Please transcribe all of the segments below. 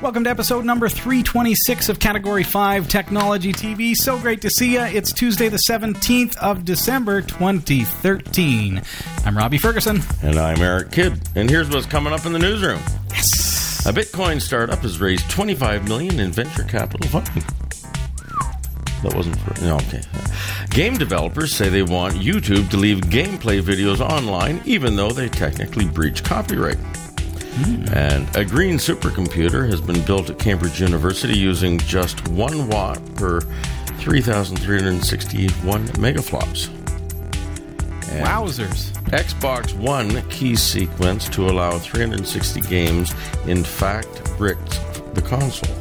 Welcome to episode number 326 of Category 5 Technology TV. So great to see you. It's Tuesday, the 17th of December, 2013. I'm Robbie Ferguson. And I'm Eric Kidd. And here's what's coming up in the newsroom. Yes. A Bitcoin startup has raised 25 million in venture capital funding. That wasn't for no, okay. Game developers say they want YouTube to leave gameplay videos online, even though they technically breach copyright. And a green supercomputer has been built at Cambridge University using just one watt per 3,361 megaflops. And Wowzers. Xbox One key sequence to allow 360 games, in fact, bricked the console.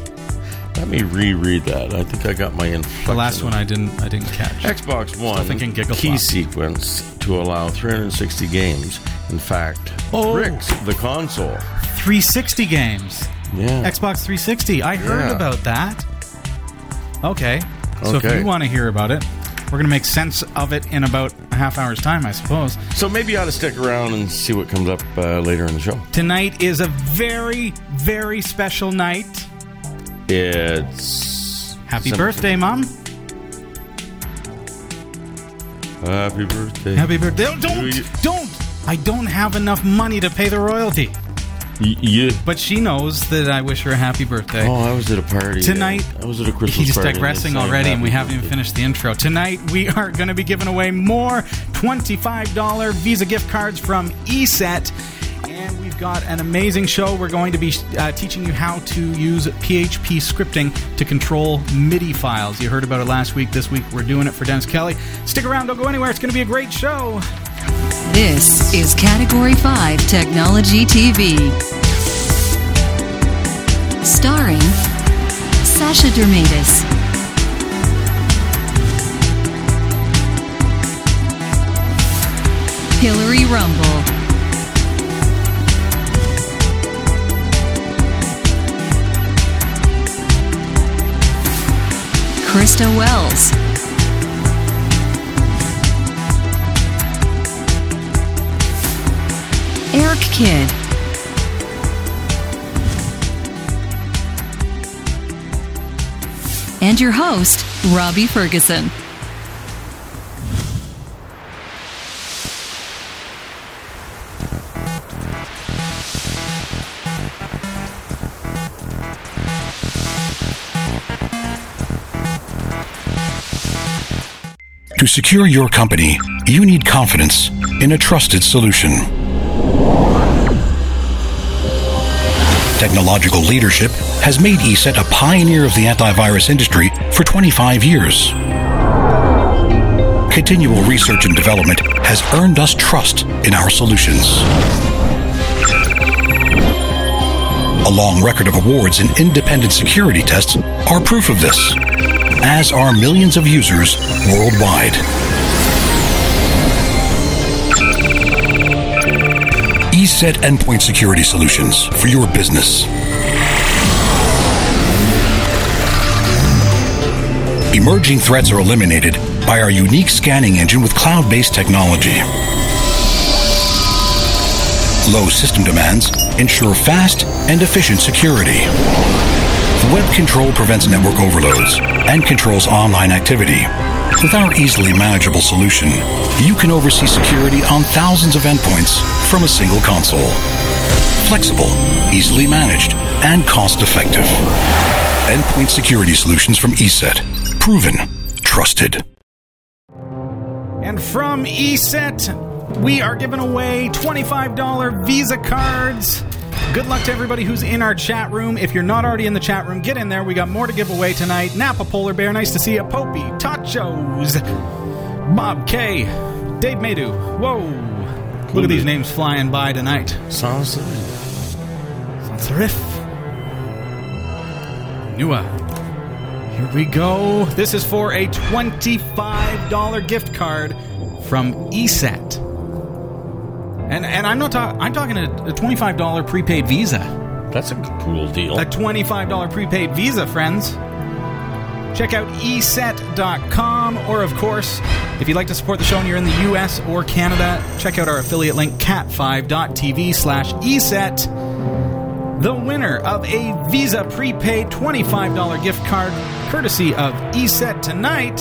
Let me reread that. I think I got my inflection. The last one I didn't I didn't catch. Xbox One thinking gigaflop. key sequence to allow 360 games, in fact, Oh. bricked the console. 360 games. Yeah. Xbox 360. I heard Yeah. about that. Okay. So if Okay. you want to hear about it, we're going to make sense of it in about a half hour's time, I suppose. So maybe you ought to stick around and see what comes up uh, later in the show. Tonight is a very, very special night. It's Happy some- birthday, Mom. Happy birthday. Happy birthday. Don't, don't, don't. I don't have enough money to pay the royalty. Y- you. But she knows that I wish her a happy birthday. Oh, I was at a party Tonight- I was at a Christmas He's party. digressing They already, and we haven't even finished the intro. Tonight, we are going to be giving away more $25 Visa gift cards from ESET. And got an amazing show. We're going to be uh, teaching you how to use PHP scripting to control MIDI files. You heard about it last week. This week, we're doing it for Dennis Kelly. Stick around, don't go anywhere. It's going to be a great show. This is Category 5 Technology TV. Starring Sasha Dermatis, Hillary Rumble, Krista Wells. Eric Kidd. And your host, Robbie Ferguson. To secure your company, you need confidence in a trusted solution. Technological leadership has made ESET a pioneer of the antivirus industry for 25 years. Continual research and development has earned us trust in our solutions. A long record of awards and independent security tests are proof of this, as are millions of users worldwide. ESET Endpoint Security Solutions for your business. Emerging threats are eliminated by our unique scanning engine with cloud based technology. Low system demands ensure fast and efficient security. Web control prevents network overloads and controls online activity. With our easily manageable solution, you can oversee security on thousands of endpoints from a single console. Flexible, easily managed, and cost effective. Endpoint security solutions from ESET. Proven, trusted. And from ESET, we are giving away $25 Visa cards. Good luck to everybody who's in our chat room. If you're not already in the chat room, get in there. We got more to give away tonight. Napa Polar Bear, nice to see you. Popey, Tachos, Bob K, Dave Maydew. Whoa. Look at these names flying by tonight. Sans serif. Nua. Here we go. This is for a $25 gift card from ESET. And and I'm not talking. I'm talking a, a twenty-five dollar prepaid Visa. That's a cool deal. A twenty-five dollar prepaid Visa, friends. Check out eset.com, or of course, if you'd like to support the show and you're in the U.S. or Canada, check out our affiliate link cat5.tv slash eset. the winner of a Visa prepaid $25 gift card courtesy of ESET tonight.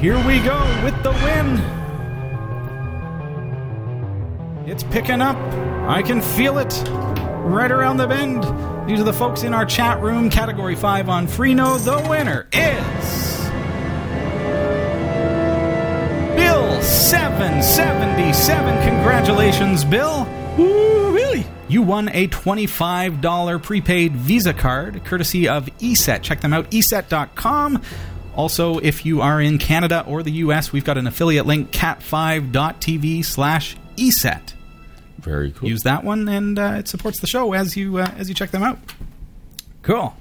Here we go with the win. It's picking up. I can feel it right around the bend. These are the folks in our chat room, category 5 on Freenode. The winner is. Bill 777. Congratulations, Bill. Woo, really? You won a $25 prepaid Visa card courtesy of ESET. Check them out, eset.com. Also, if you are in Canada or the US, we've got an affiliate link, cat5.tv slash ESET. Very cool. Use that one, and uh, it supports the show as you uh, as you check them out. Cool.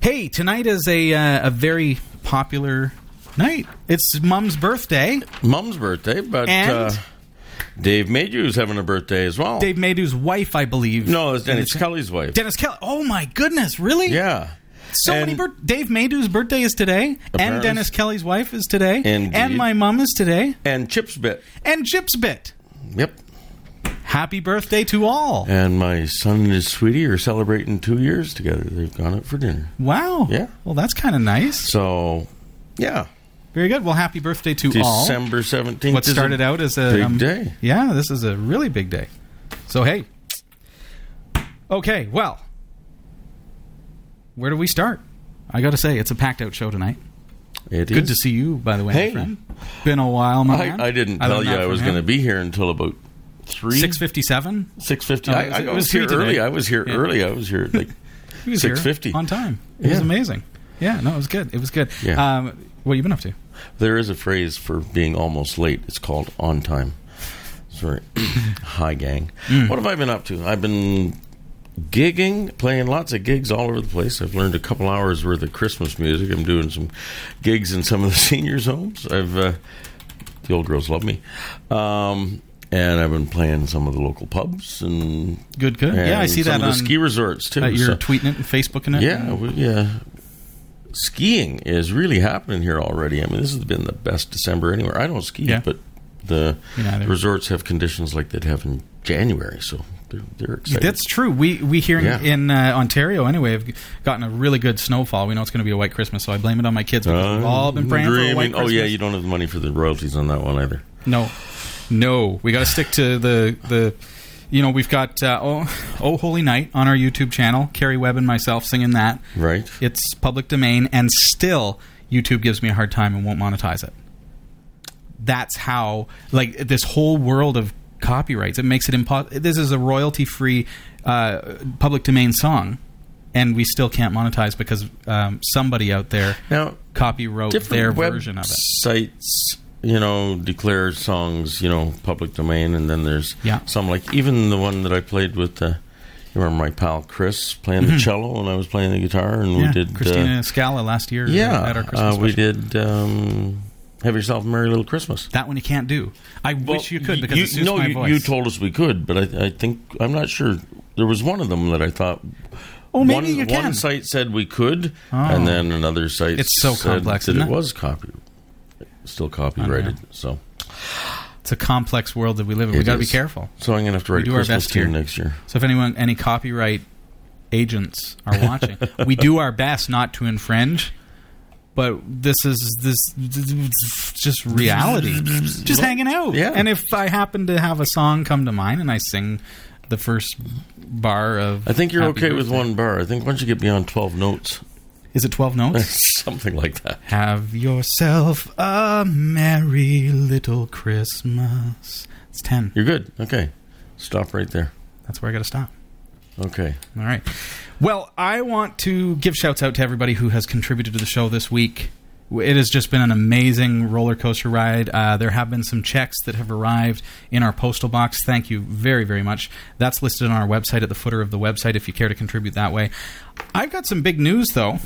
Hey, tonight is a uh, a very popular night. It's Mum's birthday. Mum's birthday, but And? uh, Dave Mayhew's having a birthday as well. Dave Maydew's wife, I believe. No, it's Dennis Kelly's wife. Dennis Kelly. Oh my goodness, really? yeah. So many bir- Dave Maydew's birthday is today, and Dennis Kelly's wife is today, Indeed. and my mum is today, And Chip's bit. and Chip's bit. Yep. Happy birthday to all! And my son and his sweetie are celebrating two years together. They've gone out for dinner. Wow. Yeah. Well, that's kind of nice. So, yeah. Very good. Well, happy birthday to all. December 17th. What started out as a big um, day. Yeah, this is a really big day. So hey. Okay, well. Where do we start? I got to say, it's a packed out show tonight. It Good is. to see you, by the way, Hey. my friend. Been a while, my man. I, I didn't I tell you I was going to be here until about 3. Six fifty-seven. 6.50. I, was- I was, was here today. early. I was here Yeah. early. I was here like He 6:50. on time. It was amazing. Yeah, no, it was good. It was good. Yeah. Um, what have you been up to? There is a phrase for being almost late. It's called on time. Sorry. Hi, gang. Mm. What have I been up to? I've been gigging, playing lots of gigs all over the place. I've learned a couple hours worth of Christmas music. I'm doing some gigs in some of the seniors' homes. I've uh, the old girls love me, um, and I've been playing some of the local pubs and Good, good. Yeah, I see some that of on. the ski resorts too. uh, you're so- tweeting it and Facebooking it. yeah, we, yeah. Skiing is really happening here already. I mean, this has been the best December anywhere. I don't ski, Yeah. but the resorts have conditions like they'd have in January, so they're, they're excited. That's true. We we here in, Yeah. in uh, Ontario anyway have gotten a really good snowfall. We know it's going to be a white Christmas, so I blame it on my kids because we've all been praying for a dreaming. white Christmas. Oh yeah, you don't have the money for the royalties on that one either. No, no, we got to stick to the the. You know, we've got uh, oh, oh Holy Night on our YouTube channel. Carrie Webb and myself singing that. Right. It's public domain, and still YouTube gives me a hard time and won't monetize it. That's how like this whole world of copyrights. It makes it impossible. This is a royalty free uh, public domain song, and we still can't monetize because um, somebody out there Now, copywrote their version of it. sites, you know, declare songs, you know, public domain, and then there's Yeah. some like even the one that I played with. Uh, you remember my pal Chris playing the cello and I was playing the guitar, and Mm-hmm. Yeah, we did Christina Uh, Scala last year. yeah, at our Christmas uh, we did. Um, have yourself a merry little Christmas. That one you can't do. I wish you could because you, it suits no, my you, voice. you told us we could, but I, I think I'm not sure. There was one of them that I thought. Oh, maybe one, you can. One site said we could, Oh. and then another site It's so said complex, that it it? was copy, still copyrighted. So, It's a complex world that we live in. we got to be careful. so I'm gonna have to write do a our best here. next year. So if anyone, any copyright agents are watching, we do our best not to infringe. But this is this, this just reality, just hanging out. yeah. And if I happen to have a song come to mind and I sing the first bar of, I think you're Happy okay with one bar. I think once you get beyond 12 notes, Is it twelve notes? something like that. Have yourself a merry little Christmas. It's 10. You're good. Okay, stop right there. That's where I got to stop. Okay. All right. Well, I want to give shouts out to everybody who has contributed to the show this week. It has just been an amazing roller coaster ride. Uh, there have been some checks that have arrived in our postal box. Thank you very, very much. That's listed on our website at the footer of the website if you care to contribute that way. I've got some big news, though.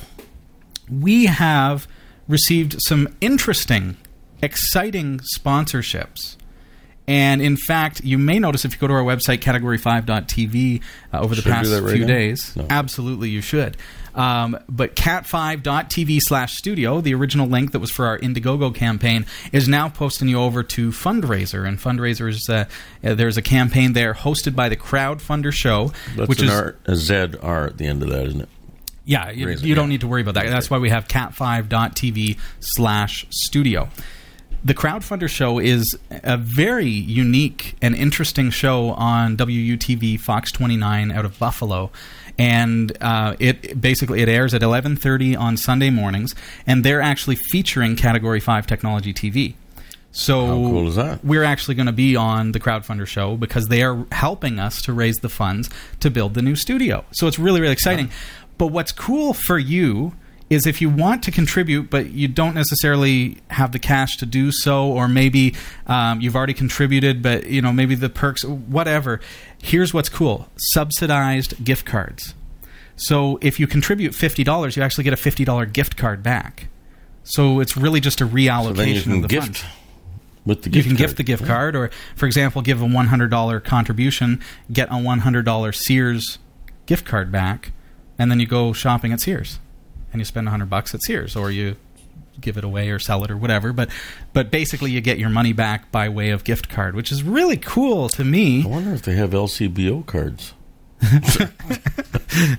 We have received some interesting, exciting sponsorships. And in fact, you may notice if you go to our website, category5.tv, uh, over the Should past right few now? days, No. absolutely you should. Um, but cat5.tv slash studio, the original link that was for our Indiegogo campaign, is now posting you over to Fundrazr. And Fundrazr is, uh, uh, there's a campaign there hosted by the Crowdfunder Show, That's which is R, a Z R at the end of that, isn't it? Yeah, you, you don't yeah. need to worry about that. That's why we have cat5.tv slash studio. The Crowdfunder show is a very unique and interesting show on WUTV Fox 29 out of Buffalo. And uh, it basically it airs at 11:30 on Sunday mornings, and they're actually featuring Category Five Technology TV. So How cool is that? we're actually going to be on the crowdfunder show because they are helping us to raise the funds to build the new studio. So it's really really exciting. But what's cool for you is if you want to contribute, but you don't necessarily have the cash to do so, or maybe um, you've already contributed, but you know maybe the perks, whatever. Here's what's cool: subsidized gift cards. So if you contribute fifty dollars, you actually get a fifty dollar gift card back. So it's really just a reallocation So of can the gift funds with the you can card. gift the gift card or for example give a $100 contribution get a $100 sears gift card back and then you go shopping at sears and you spend 100 bucks at sears or you give it away or sell it or whatever but but basically you get your money back by way of gift card which is really cool to me I wonder if they have LCBO cards.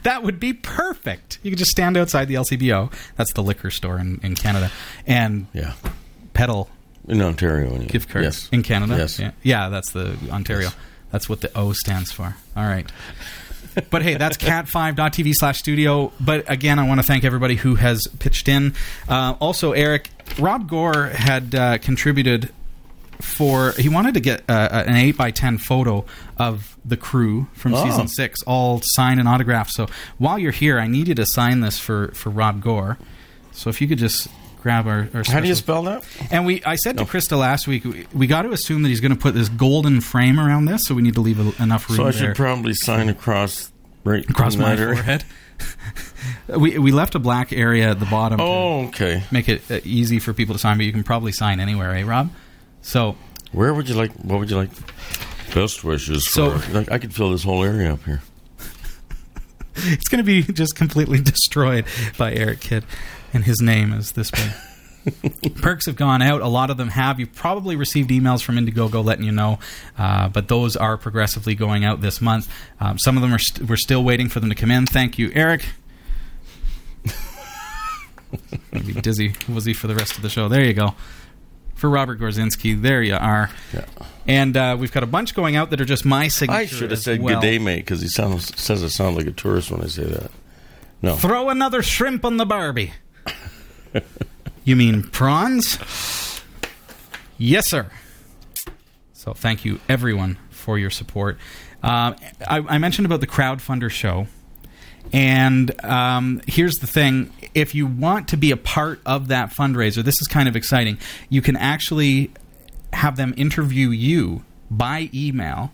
that would be perfect you could just stand outside the lcbo that's the liquor store in, in canada and Yeah, pedal in Ontario. Anyway. gift cards Yes. in Canada. Yes. Yeah. yeah, that's the Ontario. That's what the O stands for. All right. But hey, that's cat5.tv slash studio. But again, I want to thank everybody who has pitched in. Uh, also, Eric, Rob Gore had uh, contributed for, he wanted to get uh, an 8 by 10 photo of the crew from Oh. season six, all signed and autographed. So while you're here, I need you to sign this for, for Rob Gore. So if you could just grab our, our How do you spell that? and we, I said to Krista last week, we, we got to assume that he's going to put this golden frame around this, so we need to leave a, enough room So I there should probably sign across right across my area. forehead. we we left a black area at the bottom Oh, okay. make it uh, easy for people to sign, but you can probably sign anywhere, eh, Rob? So Where would you like? What would you like? Best wishes. So- for, like, I could fill this whole area up here. it's going to be just completely destroyed by Eric Kidd, and his name is this big. Perks have gone out. A lot of them have. You've probably received emails from Indiegogo letting you know, uh, but those are progressively going out this month. Um, some of them are st- we're still waiting for them to come in. Thank you, Eric. Be dizzy, woozy for the rest of the show. There you go. For Robert Gorzinski, there you are. Yeah. And uh, we've got a bunch going out that are just my signature. I should have said well. good day, mate, because he sounds says I sound like a tourist when I say that. No, Throw another shrimp on the Barbie. You mean prawns? Yes, sir. So thank you, everyone, for your support. Uh, I, I mentioned about the crowdfunder show. And um, here's the thing if you want to be a part of that fundraiser, this is kind of exciting. You can actually have them interview you by email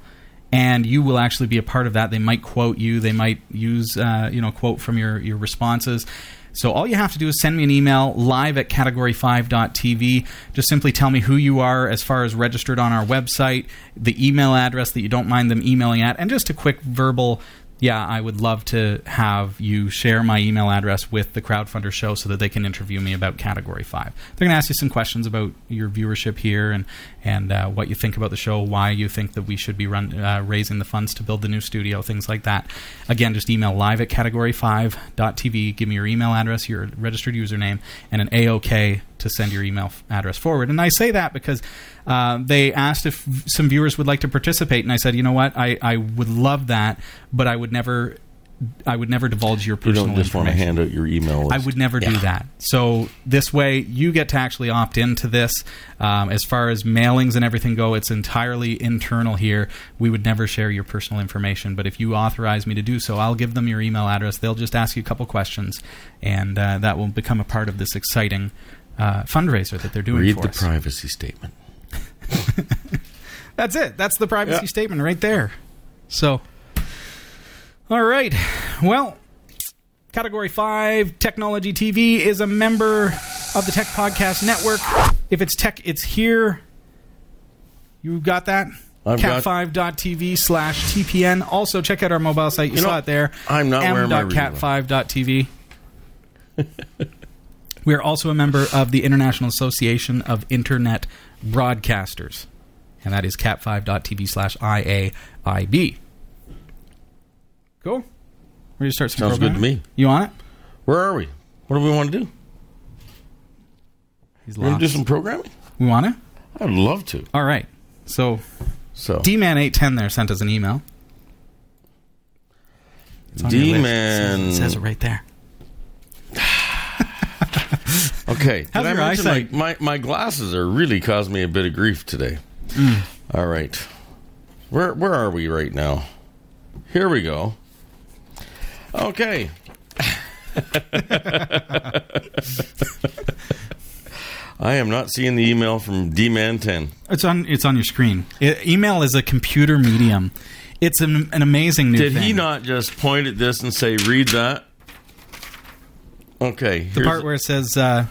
and you will actually be a part of that they might quote you they might use uh, you know quote from your, your responses so all you have to do is send me an email live at category5.tv just simply tell me who you are as far as registered on our website the email address that you don't mind them emailing at and just a quick verbal yeah, I would love to have you share my email address with the Crowdfunder show so that they can interview me about Category 5. They're going to ask you some questions about your viewership here and, and uh, what you think about the show, why you think that we should be run, uh, raising the funds to build the new studio, things like that. Again, just email live at category5.tv, give me your email address, your registered username, and an AOK to send your email address forward. And I say that because uh, they asked if some viewers would like to participate, and I said, you know what, I, I would love that, but I would never, I would never divulge your you personal don't just want to information. hand out your email. I would never do that. So this way, you get to actually opt into this. Um, as far as mailings and everything go, it's entirely internal here. We would never share your personal information. But if you authorize me to do so, I'll give them your email address. They'll just ask you a couple questions, and uh, that will become a part of this exciting uh, fundraiser that they're doing Read for the us. privacy statement. That's it. That's the privacy Yeah. statement right there. So, all right. Well, Category 5 Technology TV is a member of the Tech Podcast Network. If it's tech, it's here. You got that? I've got- cat5.tv slash TPN. Also, check out our mobile site. You, You know, saw it there. I'm not wearing my m.cat5.tv. we are also a member of the International Association of Internet Broadcasters. And that is cat5.tv slash IAIB. Cool. Ready to start some Sounds good to me. You on it? Where are we? What do we want to do? He's We want to do some programming? We want to? I'd love to. All right. So So, D-Man810 there sent us an email. It's on your list. D-Man. It says it right there. Okay. How's Did I your mention eyesight? My, my, my glasses are really causing me a bit of grief today. Mm. All right. Where, where are we right now? Here we go. Okay. I am not seeing the email from D-Man 10. It's on. It's on your screen. E- email is a computer medium. It's an, an amazing new Did thing. he not just point at this and say, read that? Okay. The part where it says, uh,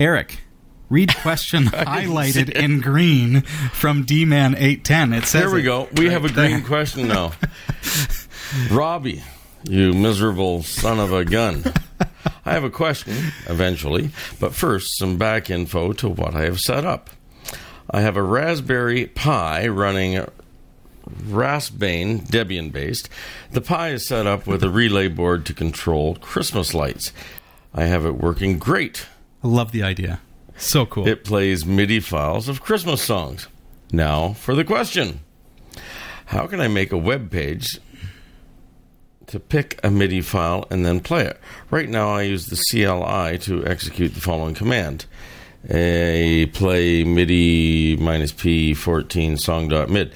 "Eric, read question highlighted in green from D-Man 810." It says. There we go. We right have a there. question now. Robbie, you miserable son of a gun. I have a question eventually, but first, some back info to what I have set up. I have a Raspberry Pi running Raspbian Debian based. The Pi is set up with a relay board to control Christmas lights. I have it working great. I love the idea. So cool. It plays MIDI files of Christmas songs. Now for the question How can I make a web page to pick a MIDI file and then play it? Right now, I use the CLI to execute the following command aplaymidi minus P14 song.mid.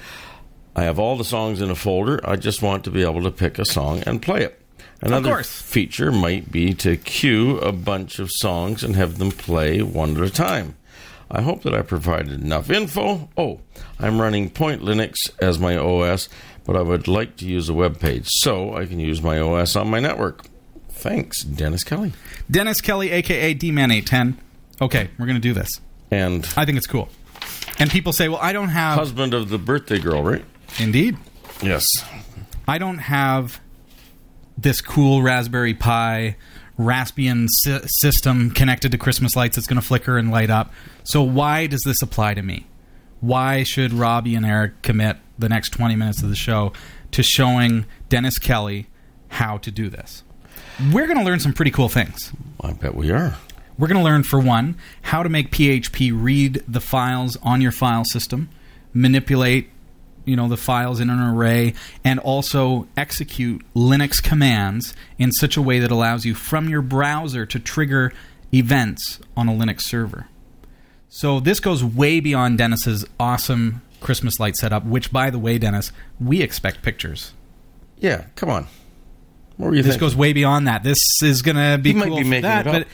I have all the songs in a folder. I just want to be able to pick a song and play it. Another feature might be to cue a bunch of songs and have them play one at a time. I hope that I provided enough info. Oh, I'm running Point Linux as my OS, but I would like to use a web page so I can use my OS on my network. Thanks, Dennis Kelly. Dennis Kelly, aka D-Man 810. Okay, we're gonna do this. And I think it's cool. And people say, "Well, I don't have." husband of the birthday girl, right? Indeed. Yes. I don't have this cool Raspberry Pi Raspbian sy- system connected to Christmas lights that's going to flicker and light up. So why does this apply to me? Why should Robbie and Eric commit the next 20 minutes of the show to showing Dennis Kelly how to do this? We're going to learn some pretty cool things. I bet we are. We're going to learn, for one, how to make PHP read the files on your file system, manipulate, you know, the files in an array, and also execute Linux commands in such a way that allows you from your browser to trigger events on a Linux server. So this goes way beyond Dennis's awesome Christmas light setup, which, by the way, Dennis, we expect pictures. Yeah, come on. What were you This thinking? goes way beyond that. This is going to be might cool be for making that, it up.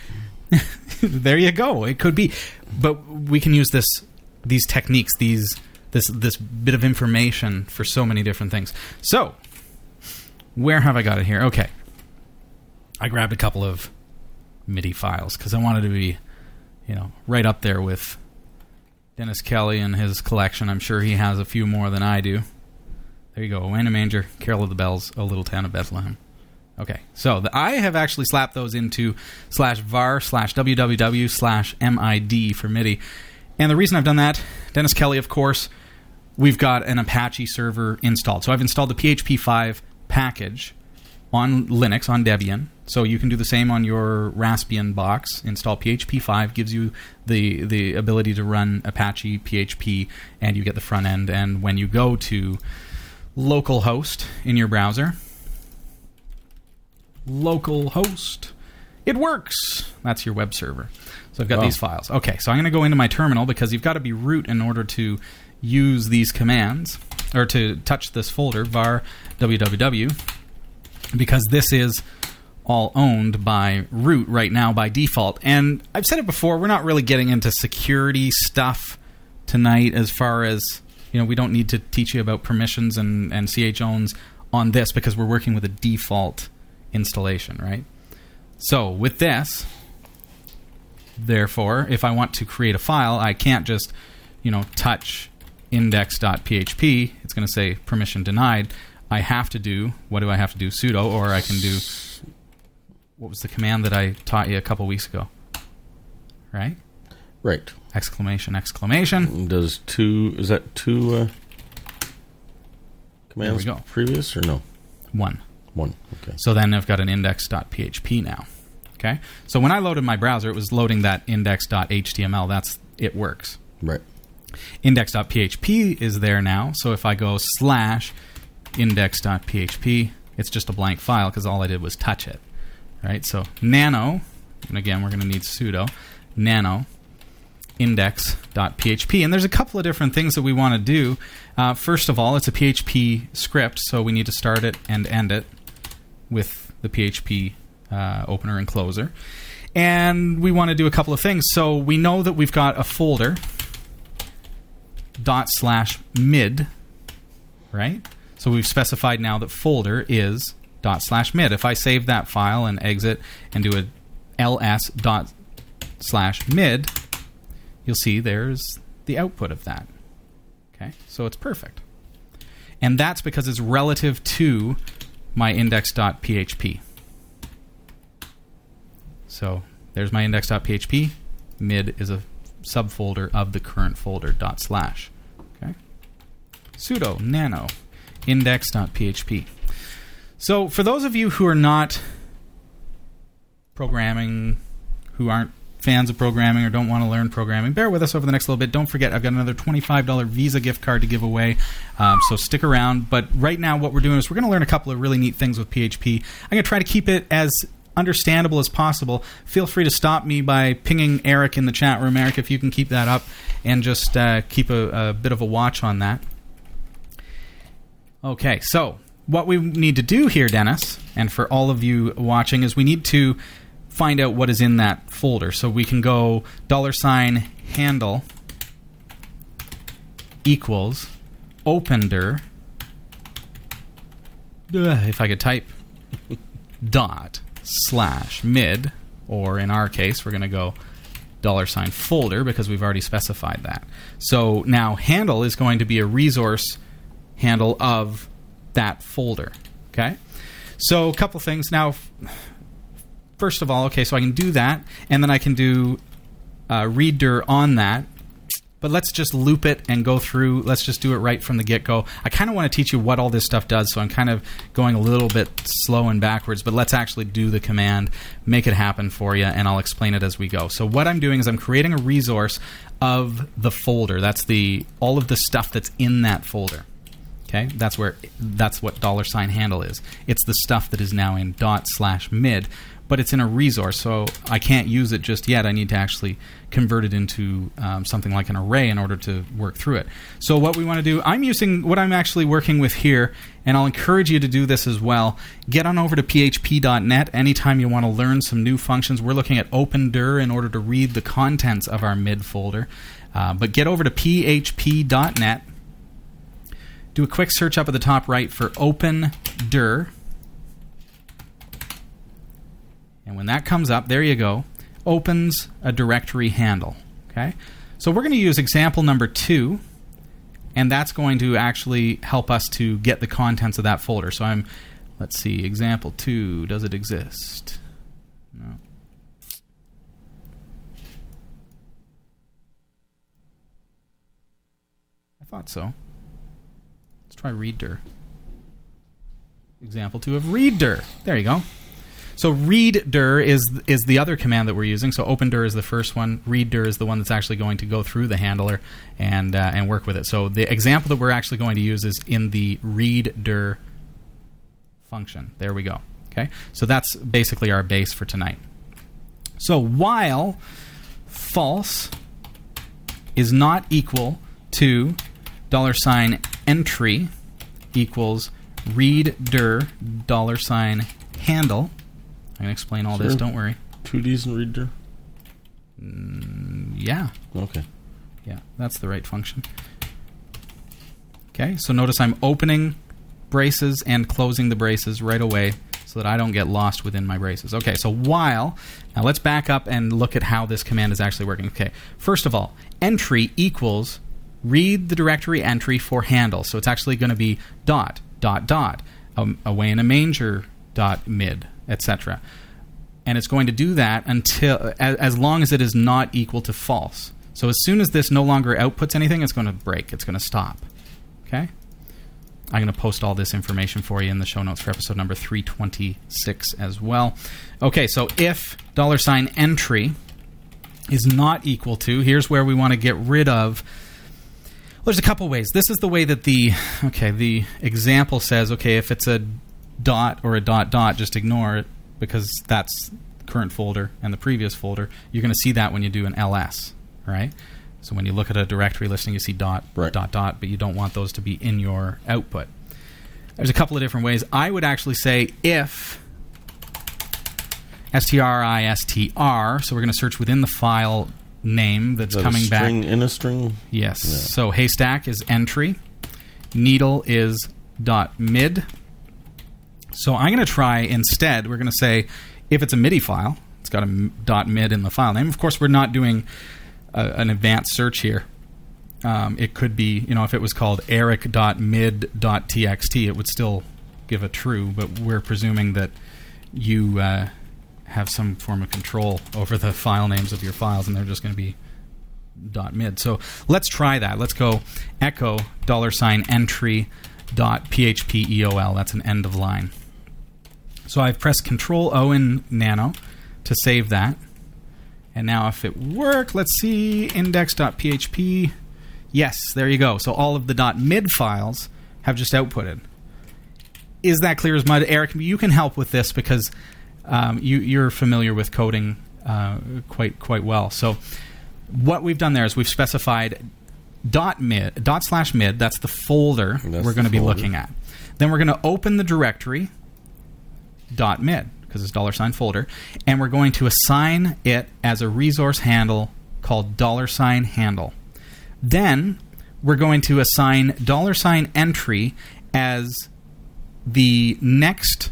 but there you go. It could be, but we can use this these techniques, these this this bit of information for so many different things. So, where have I got it here? Okay, I grabbed a couple of MIDI files because I wanted to be, you know, right up there with Dennis Kelly and his collection. I'm sure he has a few more than I do. There you go. Away in a Manger, Carol of the Bells, O Little Town of Bethlehem. Okay, so the, I have actually slapped those into slash var slash www slash mid for MIDI. And the reason I've done that, Dennis Kelly, of course, we've got an Apache server installed. So I've installed the PHP 5 package on Linux, on Debian. So you can do the same on your Raspbian box. Install PHP 5 gives you the the ability to run Apache PHP, and you get the front end. And when you go to localhost in your browser, localhost, it works. That's your web server. So I've got Wow. these files. Okay, so I'm going to go into my terminal because you've got to be root in order to use these commands or to touch this folder var www because this is all owned by root right now by default. And I've said it before, we're not really getting into security stuff tonight as far as, you know, we don't need to teach you about permissions and, and chowns on this because we're working with a default installation, right? So with this, therefore, if I want to create a file, I can't just, you know, touch index.php, it's going to say permission denied. I have to do, what do I have to do? sudo, or I can do, what was the command that I taught you a couple weeks ago? Right? Right. Exclamation, exclamation. Does two, is that two uh, commands go. previous or no? One. One. Okay. So then I've got an index.php now. Okay? So when I loaded my browser, it was loading that index.html. That's it works. Right. Index.php is there now. So if I go slash index.php, it's just a blank file because all I did was touch it. Right? So nano, and again, we're going to need sudo, nano index.php. And there's a couple of different things that we want to do. Uh, first of all, it's a PHP script, so we need to start it and end it with the PHP uh, opener and closer. And we want to do a couple of things. So we know that we've got a folder dot slash mid, right? So we've specified now that folder is dot slash mid. If I save that file and exit and do a ls dot slash mid, you'll see there's the output of that. Okay, so it's perfect. And that's because it's relative to my index.php. So there's my index.php. Mid is a subfolder of the current folder dot slash. Okay. sudo nano index.php. So for those of you who are not programming, who aren't fans of programming or don't want to learn programming, bear with us over the next little bit. Don't forget, I've got another $25 Visa gift card to give away, um, so stick around. But right now, what we're doing is we're going to learn a couple of really neat things with PHP. I'm going to try to keep it as understandable as possible. Feel free to stop me by pinging Eric in the chat room. Eric, if you can keep that up and just uh, keep a, a bit of a watch on that. Okay, so what we need to do here, Dennis, and for all of you watching, is we need to find out what is in that folder. So we can go dollar sign handle equals opendir. Ugh, If I could type dot slash mid, or in our case, we're going to go dollar sign folder because we've already specified that. So now handle is going to be a resource handle of that folder. Okay? So a couple things. Now, first of all, okay, so I can do that, and then I can do uh, readdir on that. But let's just loop it and go through. Let's just do it right from the get go. I kind of want to teach you what all this stuff does, so I'm kind of going a little bit slow and backwards, but let's actually do the command, make it happen for you, and I'll explain it as we go. So, what I'm doing is I'm creating a resource of the folder. That's the all of the stuff that's in that folder. Okay, that's where that's what dollar sign handle is. It's the stuff that is now in dot slash mid, but it's in a resource, so I can't use it just yet. I need to actually convert it into um, something like an array in order to work through it. So what we want to do, I'm using what I'm actually working with here, and I'll encourage you to do this as well. Get on over to php.net anytime you want to learn some new functions. We're looking at opendir in order to read the contents of our mid folder, uh, but get over to php.net do a quick search up at the top right for opendir. And when that comes up, there you go, opens a directory handle. Okay? So we're going to use example number two, and that's going to actually help us to get the contents of that folder. So I'm, let's see, example two, does it exist? No. I thought so. Let's try readdir. Example two of readdir. There you go. So readdir is is the other command that we're using. So opendir is the first one. Readdir is the one that's actually going to go through the handler and uh, and work with it. So the example that we're actually going to use is in the readdir function. There we go. Okay. So that's basically our base for tonight. So while false is not equal to dollar sign entry equals readdir dollar sign handle. I can explain all this. Don't worry. Two D's and readdir. Yeah, Okay. yeah, that's the right function. Okay, so notice I'm opening braces and closing the braces right away so that I don't get lost within my braces. Okay, so while, now let's back up and look at how this command is actually working. Okay, first of all, entry equals read the directory entry for handle. So it's actually going to be dot dot dot um, away in a manger dot mid etc. And it's going to do that until as, as long as it is not equal to false. So as soon as this no longer outputs anything, it's going to break. It's going to stop. Okay. I'm going to post all this information for you in the show notes for episode number 326 as well. Okay, so if dollar sign entry is not equal to, here's where we want to get rid of. Well, there's a couple ways. This is the way that the okay the example says. Okay, if it's a dot or a dot dot, just ignore it because that's current folder and the previous folder. You're going to see that when you do an ls, right? So when you look at a directory listing, you see dot Right. dot dot, but you don't want those to be in your output. There's a couple of different ways. I would actually say if stristr, so we're going to search within the file name that's that coming a back. string in a string? Yes. So haystack is entry, needle is dot mid. So I'm going to try instead. We're going to say if it's a MIDI file, it's got a mid in the file name. Of course, we're not doing a, an advanced search here. Um, it could be, you know, if it was called eric.mid.txt, it would still give a true, but we're presuming that you uh, have some form of control over the file names of your files, and they're just going to be mid. So let's try that. Let's go echo dollar sign entry dot php eol. That's an end of line. So I've pressed Control O in Nano to save that. And now if it worked, let's see index.php. Yes, there you go. So all of the dot .mid files have just outputted. Is that clear as mud, Eric? You can help with this because um, you, you're familiar with coding uh, quite quite well. So what we've done there is we've specified dot mid dot slash mid. That's the folder That's we're going to be looking at. Then we're going to open the directory dot mid because it's dollar sign folder, and we're going to assign it as a resource handle called dollar sign handle. Then we're going to assign dollar sign entry as the next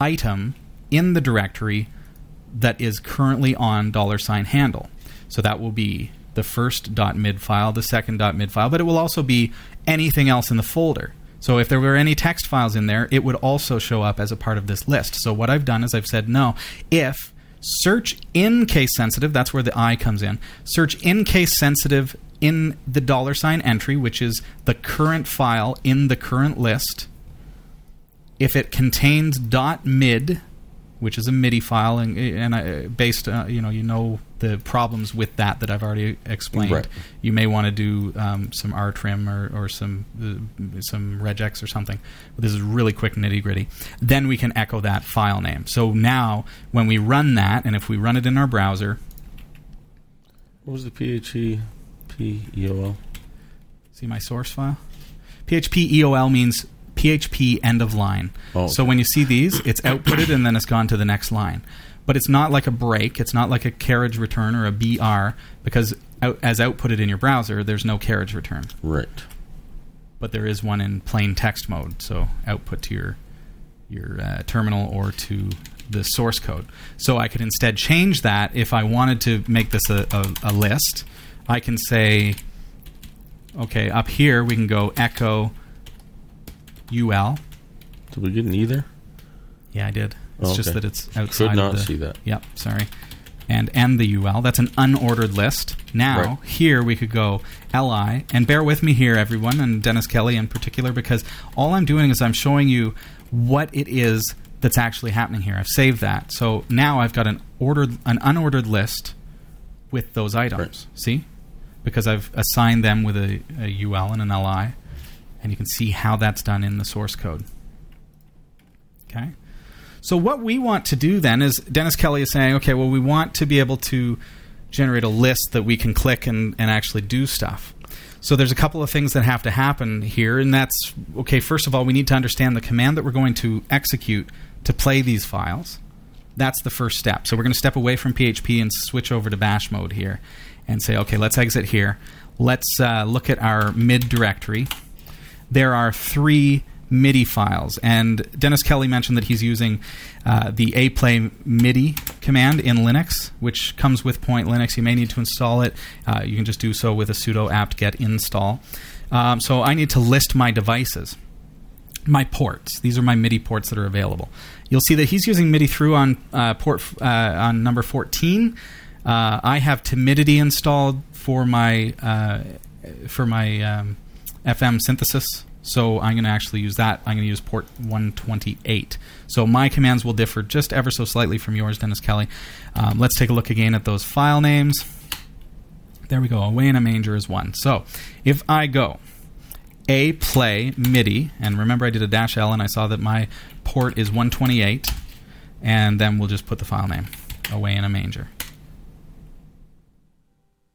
item in the directory that is currently on dollar sign handle. So that will be the first .mid file, the second .mid file, but it will also be anything else in the folder. So if there were any text files in there, it would also show up as a part of this list. So what I've done is I've said no. If search in case sensitive, that's where the I comes in. Search in case sensitive in the dollar sign entry, which is the current file in the current list. If it contains .mid, which is a MIDI file, and, and I, based, uh, you know, you know the problems with that that I've already explained. Right. You may want to do um, some rtrim or, or some uh, some regex or something. But this is really quick nitty gritty. Then we can echo that file name. So now when we run that, and if we run it in our browser, What was the PHP EOL? see my source file. PHP EOL means PHP end of line. Oh, So when you see these, it's outputted and then it's gone to the next line. But it's not like a break. It's not like a carriage return or a BR because out, as outputted in your browser, there's no carriage return. Right. But there is one in plain text mode. So output to your your uh, terminal or to the source code. So I could instead change that if I wanted to make this a, a, a list. I can say, okay, up here we can go echo ul. Did we get an either? Yeah, I did. It's Oh, just that it's outside. Could not of the, see that. Yep, sorry. And and the ul. That's an unordered list. Now Right. here we could go li, and bear with me here, everyone, and Dennis Kelly in particular, because all I'm doing is I'm showing you what it is that's actually happening here. I've saved that, so now I've got an ordered, an unordered list with those items. Right. See, because I've assigned them with a, a ul and an li, and you can see how that's done in the source code. Okay. So what we want to do then is Dennis Kelly is saying, okay, well we want to be able to generate a list that we can click and, and actually do stuff. So there's a couple of things that have to happen here, and that's okay. First of all, we need to understand the command that we're going to execute to play these files. That's the first step. So we're going to step away from PHP and switch over to Bash mode here, and say, okay, let's exit here. Let's uh, look at our mid directory there are three MIDI files, and Dennis Kelly mentioned that he's using uh, the aplay MIDI command in Linux, which comes with Point Linux. You may need to install it. Uh, you can just do so with a sudo apt get install. Um, so I need to list my devices, my ports. These are my MIDI ports that are available. You'll see that he's using MIDI through on uh, port uh, on number 14. Uh, I have Timidity installed for my uh, for my um, FM synthesis. So I'm going to actually use that. I'm going to use port 128. So my commands will differ just ever so slightly from yours, Dennis Kelly. Um, let's take a look again at those file names. There we go. Away in a manger is one. So if I go aplaymidi, and remember I did a dash L and I saw that my port is 128, and then we'll just put the file name away in a manger.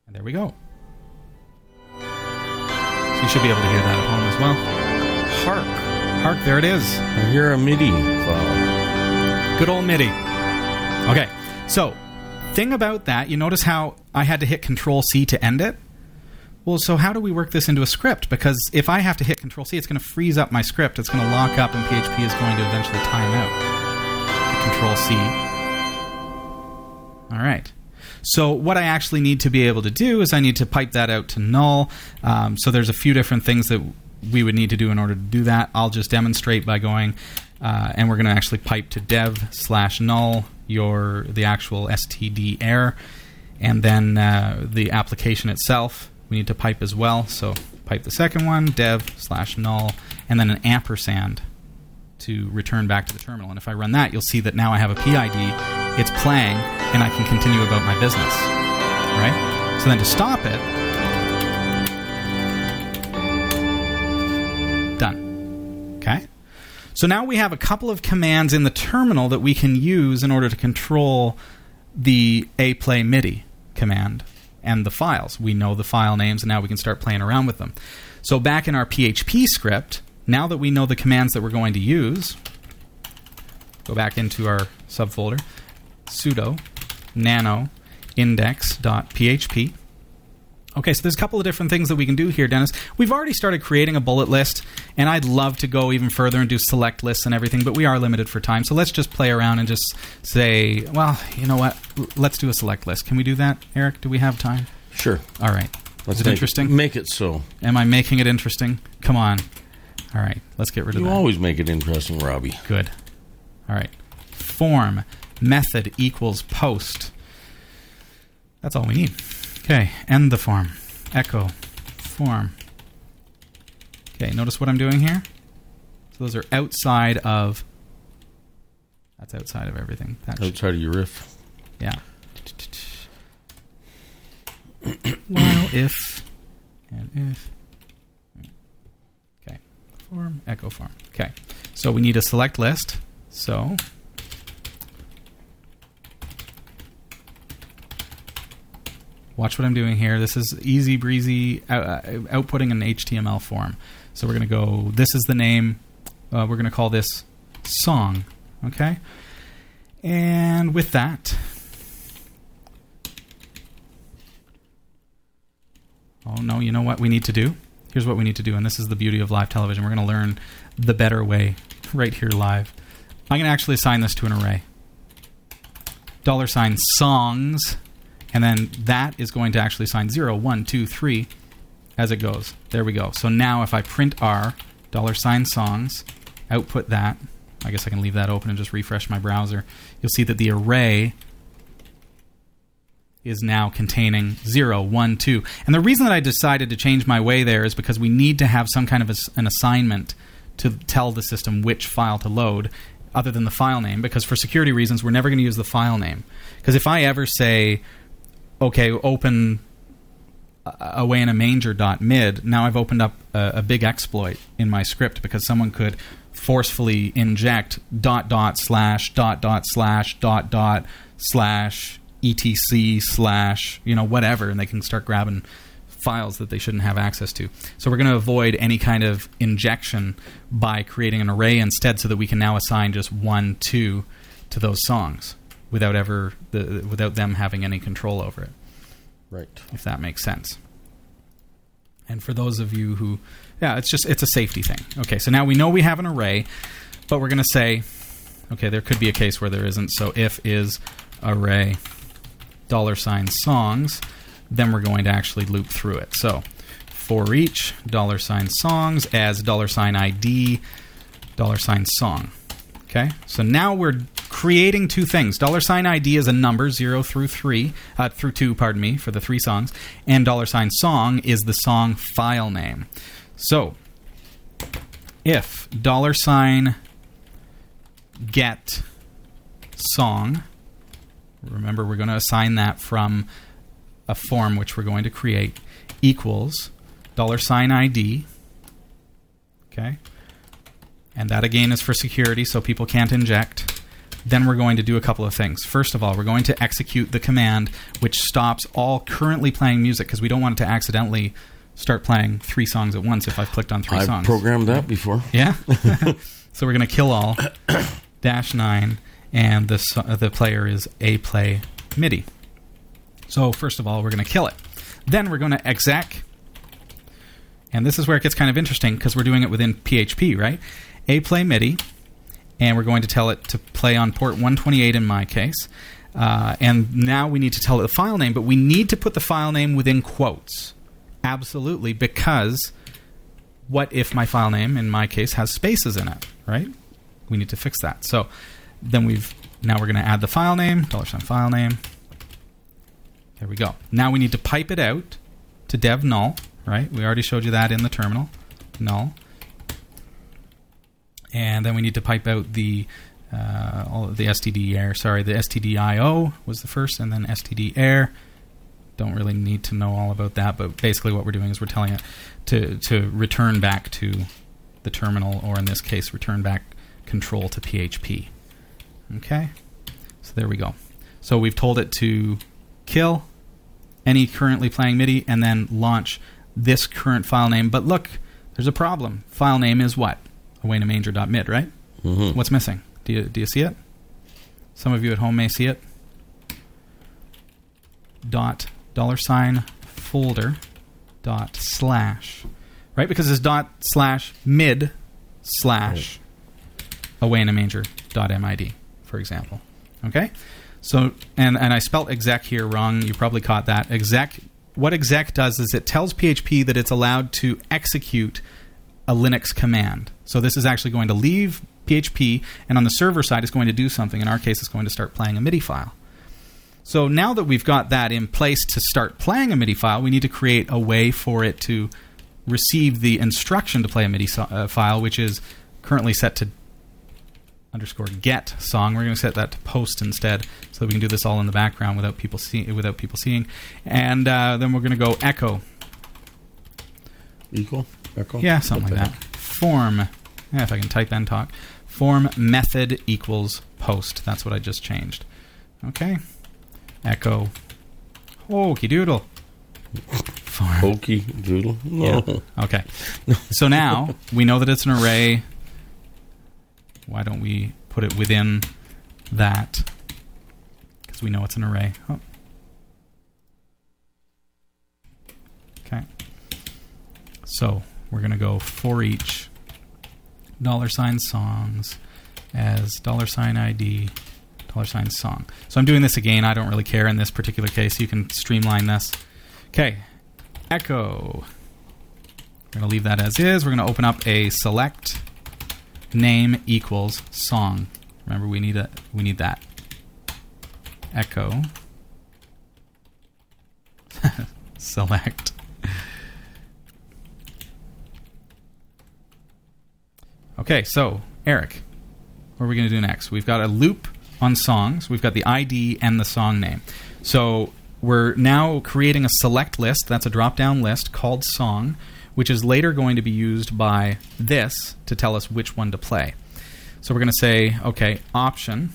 And there we go. So you should be able to hear that at home as well. Hark. Hark, there it is. I hear a MIDI file. Good old MIDI. Okay, so thing about that, you notice how I had to hit Control C to end it. Well, so how do we work this into a script? Because if I have to hit Control C, it's going to freeze up my script. It's going to lock up, and PHP is going to eventually time out. Control C. All right. So what I actually need to be able to do is I need to pipe that out to null. Um, so there's a few different things that we would need to do in order to do that. I'll just demonstrate by going, uh, and we're going to actually pipe to dev slash null your the actual std error, and then uh, the application itself we need to pipe as well. So pipe the second one, dev slash null, and then an ampersand to return back to the terminal. And if I run that, you'll see that now I have a PID, it's playing, and I can continue about my business. Right? So then to stop it, done. Okay? So now we have a couple of commands in the terminal that we can use in order to control the aplaymidi command and the files. We know the file names, and now we can start playing around with them. So back in our PHP script, now that we know the commands that we're going to use, go back into our subfolder, sudo nano index.php. Okay, so there's a couple of different things that we can do here, Dennis. We've already started creating a bullet list, and I'd love to go even further and do select lists and everything, but we are limited for time. So let's just play around and just say, well, you know what? Let's do a select list. Can we do that, Eric? Do we have time? Sure. All right. Let's Is it make interesting? Make it so. Am I making it interesting? Come on. All right, let's get rid of You that. You always make it interesting, Robbie. Good. All right. Form method equals post. That's all we need. Okay, end the form. Echo form. Okay, notice what I'm doing here? So those are outside of. That's outside of everything. That should, Outside of your riff. yeah. While if and if. Form, echo form. Okay. So we need a select list. So watch what I'm doing here. This is easy breezy uh, uh, outputting an HTML form. So we're going to go, this is the name. Uh, we're going to call this song. Okay. And with that, oh no, you know what we need to do? Here's what we need to do, and this is the beauty of live television. We're going to learn the better way right here live. I'm going to actually assign this to an array. Dollar sign songs, and then that is going to actually assign 0, 1, 2, 3 as it goes. There we go. So now if I print R, dollar sign songs, output that. I guess I can leave that open and just refresh my browser. You'll see that the array is now containing 0, 1, 2. And the reason that I decided to change my way there is because we need to have some kind of a an assignment to tell the system which file to load other than the file name because for security reasons we're never going to use the file name. Because if I ever say okay, open away in a manger.mid, now I've opened up a, a big exploit in my script because someone could forcefully inject dot dot slash dot dot slash dot dot slash etc slash you know whatever and they can start grabbing files that they shouldn't have access to so we're going to avoid any kind of injection by creating an array instead so that we can now assign just one two to those songs without ever the, without them having any control over it Right. if that makes sense. And for those of you who, yeah, it's just it's a safety thing. Okay, so now we know we have an array, but we're going to say Okay, there could be a case where there isn't. So if is array dollar sign songs, then we're going to actually loop through it. So for each dollar sign songs as dollar sign ID dollar sign song. Okay, so now we're creating two things. Dollar sign ID is a number zero through three, uh, through two, pardon me, for the three songs, and dollar sign song is the song file name. So if dollar sign get song, remember we're going to assign that from a form which we're going to create equals dollar sign ID. Okay. And that again is for security so people can't inject. Then we're going to do a couple of things. First of all, we're going to execute the command which stops all currently playing music because we don't want it to accidentally start playing three songs at once if I've clicked on 3 I've songs. programmed that before. Yeah. so we're going to kill all dash nine, and the the player is a play MIDI. So first of all, we're going to kill it. Then we're going to exec, and this is where it gets kind of interesting because we're doing it within PHP, right? aplaymidi, and we're going to tell it to play on port 128 in my case. Uh, and now we need to tell it the file name, but we need to put the file name within quotes. Absolutely, because what if my file name in my case has spaces in it right we need to fix that so then we've now we're going to add the file name dollar sign file name. There we go. Now we need to pipe it out to dev null right? We already showed you that in the terminal null. And then we need to pipe out the uh, all the stderr. Sorry the stdio was the first and then stderr. Don't really need to know all about that, but basically what we're doing is we're telling it to to return back to the terminal, or in this case, return back control to PHP. Okay, so there we go. So we've told it to kill any currently playing MIDI and then launch this current file name. But look, there's a problem. File name is what? awaynamanger.mid, right? Mm-hmm. What's missing? Do you do you see it? Some of you at home may see it. Dot dollar sign folder dot slash right because it's dot slash mid slash away for example. Okay? So and and i spelt exec here wrong. You probably caught that. Exec what exec does is it tells php that it's allowed to execute a linux command. So this is actually going to leave php and on the server side it's going to do something. In our case it's going to start playing a midi file. So now that we've got that in place to start playing a MIDI file, we need to create a way for it to receive the instruction to play a MIDI so- uh, file, which is currently set to underscore get song. We're going to set that to post instead, so that we can do this all in the background without people see- without people seeing. And uh, then we're going to go echo. Equal? Echo? Yeah, something like that. Form. Yeah, if I can type and talk. Form method equals post. That's what I just changed. Okay. Echo. Okey doodle. Hokey doodle? No. Yeah. Okay. So now we know that it's an array. Why don't we put it within that? Because we know it's an array. Oh. Okay. So we're going to go for each dollar sign songs as dollar sign ID dollar sign song. So I'm doing this again. I don't really care in this particular case. You can streamline this. Okay. Echo. We're going to leave that as is. We're going to open up a select name equals song. Remember, we need a we need that. Echo. select. Okay, so Eric, what are we going to do next? We've got a loop on songs. We've got the ID and the song name. So we're now creating a select list. That's a drop down list called song, which is later going to be used by this to tell us which one to play. So we're going to say, okay, option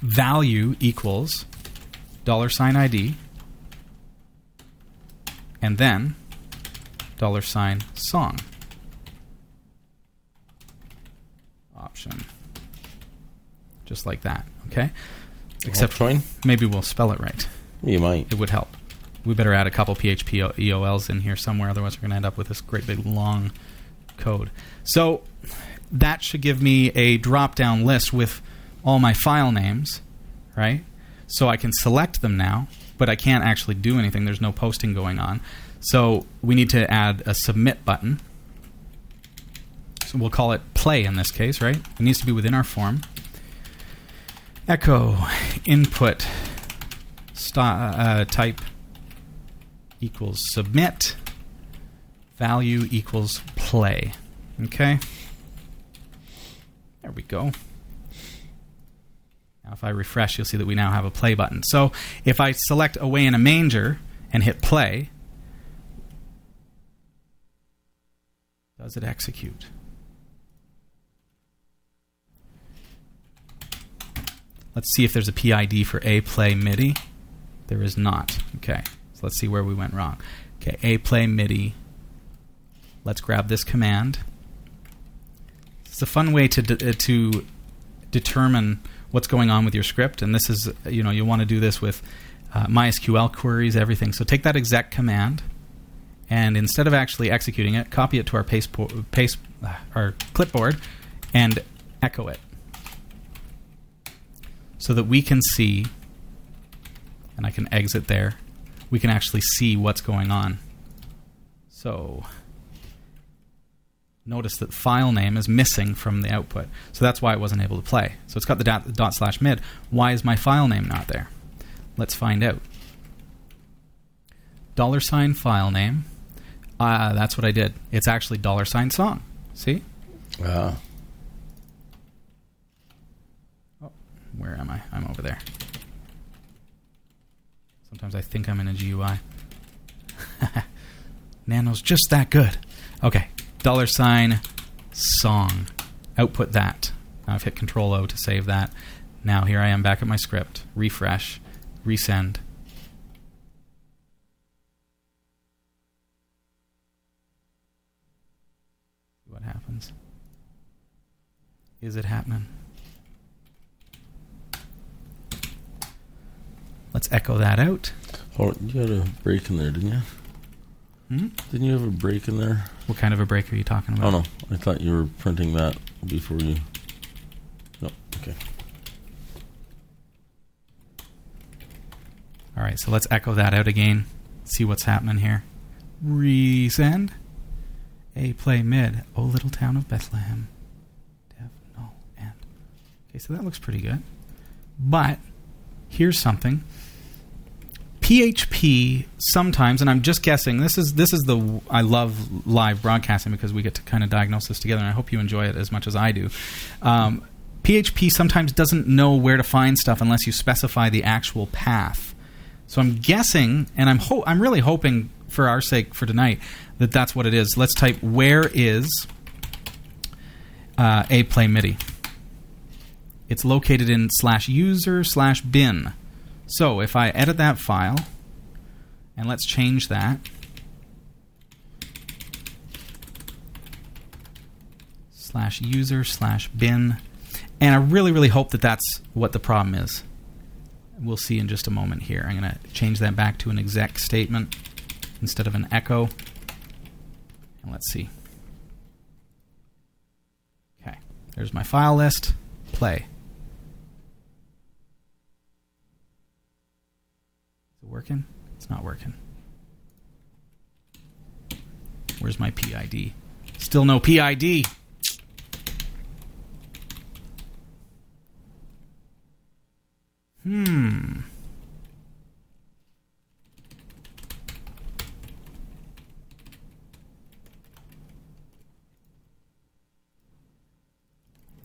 value equals dollar sign ID and then dollar sign song. Option. Just like that, okay? Except maybe we'll spell it right. You might. It would help. We better add a couple PHP EOLs in here somewhere, otherwise we're going to end up with this great big long code. So that should give me a drop down list with all my file names, right? So I can select them now, but I can't actually do anything. There's no posting going on. So we need to add a submit button. So we'll call it play in this case, right? It needs to be within our form. Echo input st- uh, type equals submit value equals play. Okay. There we go. Now, if I refresh, you'll see that we now have a play button. So, if I select away in a manger and hit play, does it execute? Let's see if there's a PID for aplaymidi. There is not. Okay. So let's see where we went wrong. Okay, aplaymidi. Let's grab this command. It's a fun way to de- uh, to determine what's going on with your script, and this is you know you want to do this with uh, MySQL queries, everything. So take that exec command, and instead of actually executing it, copy it to our paste, po- paste uh, our clipboard, and echo it, so that we can see, and I can exit there. We can actually see what's going on. So notice that file name is missing from the output. So that's why it wasn't able to play. So it's got the dot, dot slash mid. Why is my file name not there? Let's find out. Dollar sign file name. Uh, that's what I did. It's actually dollar sign song. See? Ah. Oh, where am I? I'm over there. Sometimes I think I'm in a GUI. Nano's just that good. Okay, dollar sign song. Output that. I've hit Control O to save that. Now here I am back at my script. Refresh, resend. What happens. Is it happening? Let's echo that out. Oh, you had a break in there, didn't you? Hmm? Didn't you have a break in there? What kind of a break are you talking about? Oh no, I thought you were printing that before you. No, okay. All right, so let's echo that out again. See what's happening here. Resend. A play mid. Oh, little town of Bethlehem. Dev, no, and. Okay, so that looks pretty good. But here's something. PHP sometimes, and I'm just guessing. This is this is the I love live broadcasting because we get to kind of diagnose this together, and I hope you enjoy it as much as I do. Um, PHP sometimes doesn't know where to find stuff unless you specify the actual path. So I'm guessing, and I'm ho- I'm really hoping for our sake for tonight that that's what it is. Let's type where is uh, aplaymidi. It's located in slash user slash bin. So if I edit that file, and let's change that. Slash user slash bin. And I really, really hope that that's what the problem is. We'll see in just a moment here. I'm going to change that back to an exec statement instead of an echo. And let's see. Okay, there's my file list. Play. Is it working? It's not working. Where's my PID? Still no PID. Hmm.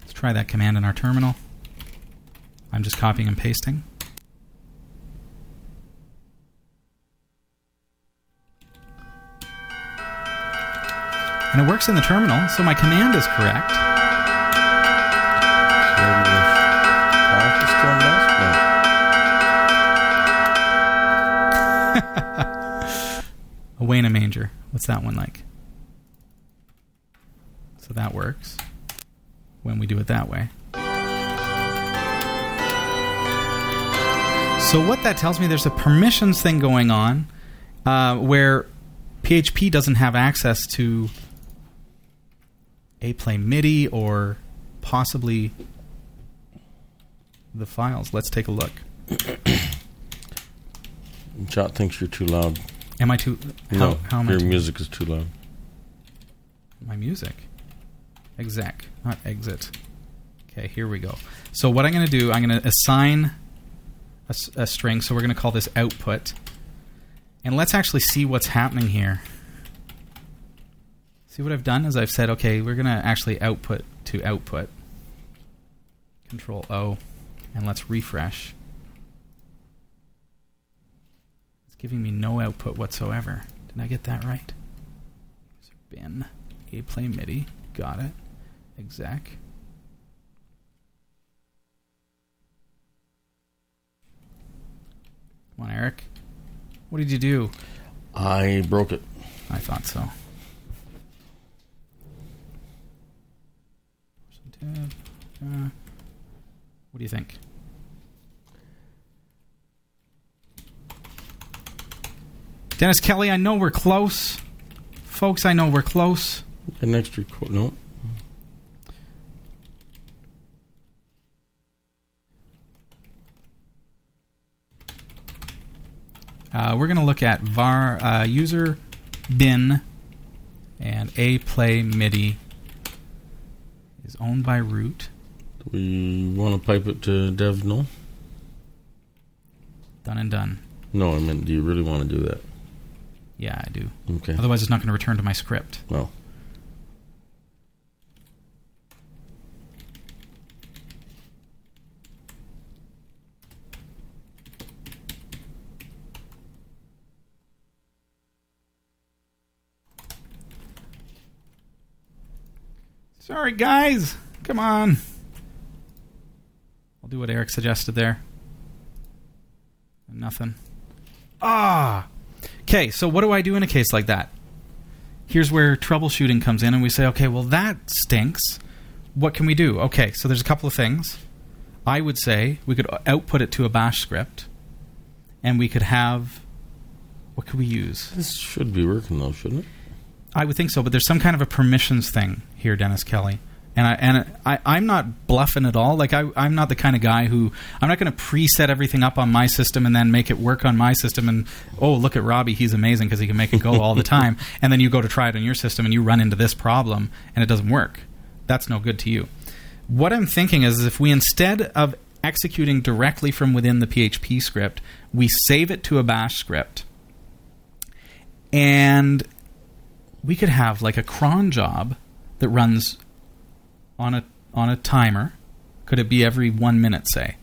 Let's try that command in our terminal. I'm just copying and pasting. And it works in the terminal, so my command is correct. Away in a manger. What's that one like? So that works when we do it that way. So what that tells me, there's a permissions thing going on uh, where PHP doesn't have access to aplaymidi or possibly the files. Let's take a look. Chat thinks you're too loud. Am I too? How, no, how am your too- music is too loud. my music. Exec, not exit. Okay, here we go. So what I'm going to do, I'm going to assign a string. So we're going to call this output, and let's actually see what's happening here. See what I've done is I've said, okay, we're going to actually output to output. Control O, and let's refresh. It's giving me no output whatsoever. Did I get that right? bin aplaymidi. Got it. Exec. Come on, Eric. What did you do? I broke it. I thought so. Uh, what do you think? Dennis Kelly, I know we're close. Folks, I know we're close. An extra quote. No. Uh, we're going to look at var uh, user bin and aplaymidi is owned by root. Do we want to pipe it to dev? No. Done and done. No, I mean, do you really want to do that? Yeah, I do. Okay. Otherwise, it's not going to return to my script. Well, Sorry, guys. Come on. I'll do what Eric suggested there. Nothing. Ah. Okay, so what do I do in a case like that? Here's where troubleshooting comes in, and we say, okay, well, that stinks. What can we do? Okay, so there's a couple of things. I would say we could output it to a bash script, and we could have. What could we use? this should be working though, shouldn't it? I would think so, but there's some kind of a permissions thing here, Dennis Kelly. And I and I, I'm not bluffing at all. Like I, I'm not the kind of guy who I'm not going to preset everything up on my system and then make it work on my system. And oh, look at Robbie, he's amazing because he can make it go all the time. And then you go to try it on your system and you run into this problem and it doesn't work. That's no good to you. What I'm thinking is, if we instead of executing directly from within the PHP script, we save it to a Bash script, and we could have like a cron job that runs on a on a timer. Could it be every one minute, say?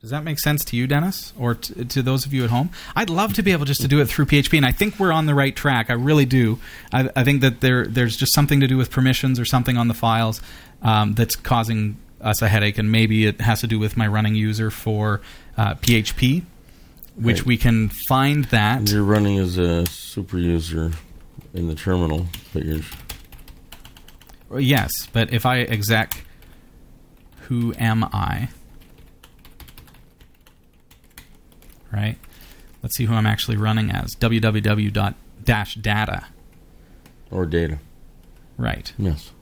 Does that make sense to you, Dennis, or t- to those of you at home? I'd love to be able just to do it through PHP, and I think we're on the right track. I really do. I, I think that there there's just something to do with permissions or something on the files um, that's causing us a headache, and maybe it has to do with my running user for uh, PHP, which Right. we can find that. You're running as a super user in the terminal, but you're Yes, but if I exec who am I? Right? Let's see who I'm actually running as. www.data. or data. Right. Yes.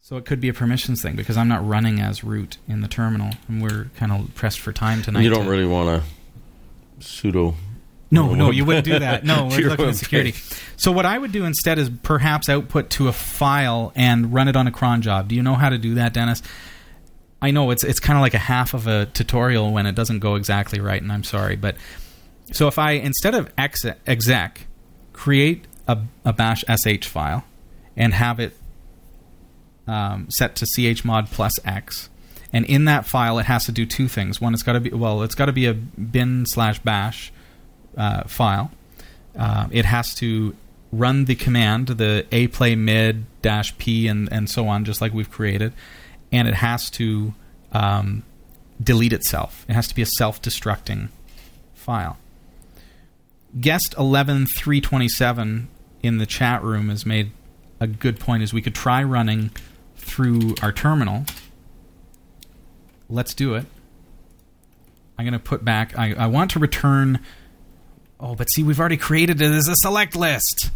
So it could be a permissions thing because I'm not running as root in the terminal and we're kind of pressed for time tonight. you don't to- really want to sudo. No, no, you wouldn't do that. No, we're looking at security. So what I would do instead is perhaps output to a file and run it on a cron job. Do you know how to do that, Dennis? I know it's it's kind of like a half of a tutorial when it doesn't go exactly right, and I'm sorry, but so if I instead of exec create a, a bash sh file and have it um, set to chmod plus x, and in that file it has to do two things. One, it's got to be well, it's got to be a bin slash bash uh, file. Uh, it has to run the command, the a play mid dash p and and so on, just like we've created, and it has to um, delete itself. It has to be a self-destructing file. Guest eleven three twenty seven in the chat room has made a good point. Is we could try running through our terminal. Let's do it. I'm going to put back. I, I want to return. Oh, but see, we've already created it as a select list.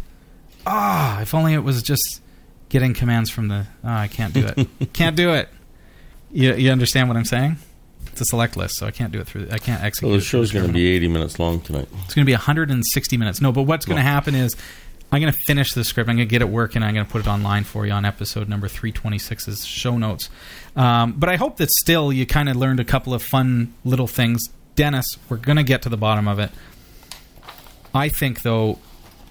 Ah, if only it was just Getting commands from the. Oh, I can't do it. can't do it. You, you understand what I'm saying? It's a select list, so I can't do it through. I can't execute. the it through show's going to be 80 minutes long tonight. It's going to be 160 minutes. No, but what's going to Well- happen is I'm going to finish the script. I'm going to get it working. I'm going to put it online for you on episode number 326's show notes. Um, but I hope that still you kind of learned a couple of fun little things. Dennis, we're going to get to the bottom of it. I think, though,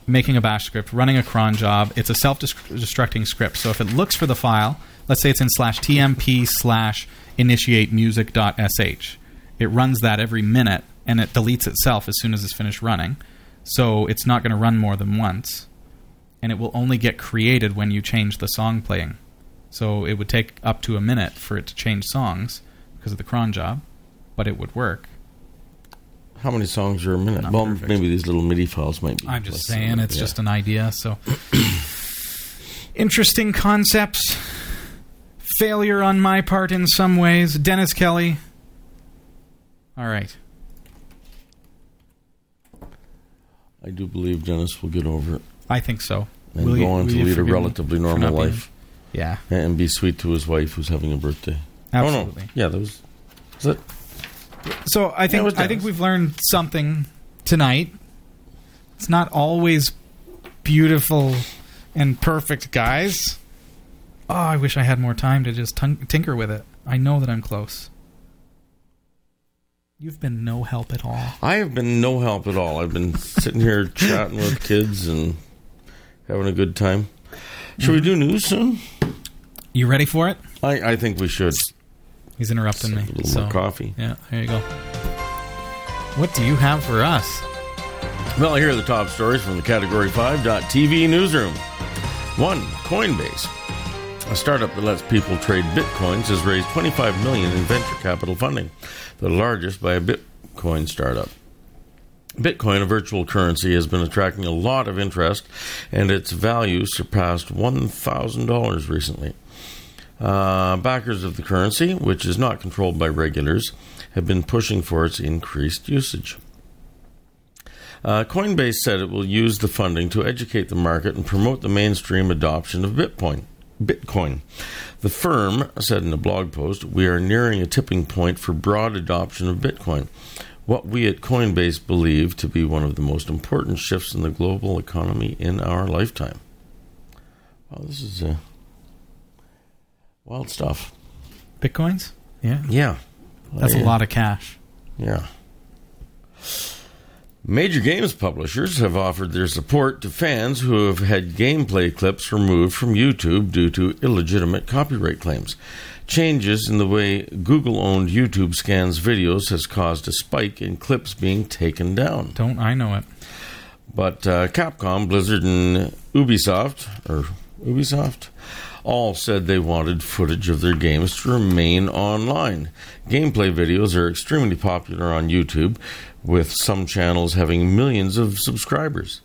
making a bash script, running a cron job, it's a self destructing script. So if it looks for the file, let's say it's in slash tmp slash initiate music.sh, it runs that every minute and it deletes itself as soon as it's finished running. So it's not going to run more than once. And it will only get created when you change the song playing. So it would take up to a minute for it to change songs because of the cron job, but it would work. How many songs are a minute? Not well, perfect. maybe these little MIDI files might be. I'm just saying it's yeah. just an idea. So interesting concepts. Failure on my part in some ways. Dennis Kelly. All right. I do believe Dennis will get over it I think so. and Will go you- on to lead a relatively normal being- life Yeah, and be sweet to his wife who's having a birthday. absolutely. Oh, no. Yeah, that was. Is it? So I think I think we've learned something tonight. It's not always beautiful and perfect, guys. Oh, I wish I had more time to just tun- tinker with it. I know that I'm close. You've been no help at all. I have been no help at all. I've been sitting here chatting with kids and having a good time. Should we do news soon? You ready for it? I, I think we should. He's interrupting A me. little so- coffee. Yeah, there you go. What do you have for us? Well, here are the top stories from the Category 5.tv newsroom. One, Coinbase. A startup that lets people trade bitcoins has raised 25 million in venture capital funding, the largest by a Bitcoin startup. Bitcoin, a virtual currency, has been attracting a lot of interest, and its value surpassed $1,000 recently. Uh, backers of the currency, which is not controlled by regulators, have been pushing for its increased usage. Uh, Coinbase said it will use the funding to educate the market and promote the mainstream adoption of Bitcoin. Bitcoin. The firm said in a blog post, "We are nearing a tipping point for broad adoption of Bitcoin. What we at Coinbase believe to be one of the most important shifts in the global economy in our lifetime." Wow, this is uh, wild stuff. Bitcoins? Yeah. Yeah, That's a lot of cash. Yeah. Major games publishers have offered their support to fans who have had gameplay clips removed from YouTube due to illegitimate copyright claims. Changes in the way Google owned YouTube scans videos has caused a spike in clips being taken down. Don't I know it? But uh, Capcom, Blizzard, and Ubisoft, or Ubisoft, all said they wanted footage of their games to remain online. Gameplay videos are extremely popular on YouTube, with some channels having millions of subscribers.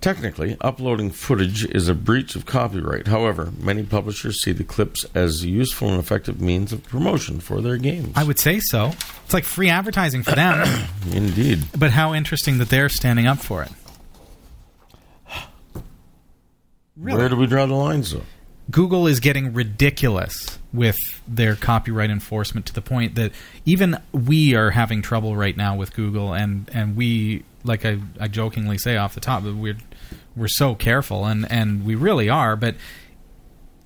Technically, uploading footage is a breach of copyright. However, many publishers see the clips as a useful and effective means of promotion for their games. I would say so. It's like free advertising for them. Indeed. but how interesting that they're standing up for it. Really? Where do we draw the lines, though? Google is getting ridiculous with their copyright enforcement to the point that even we are having trouble right now with Google, and and we like I, I jokingly say off the top, but we're we're so careful, and and we really are, but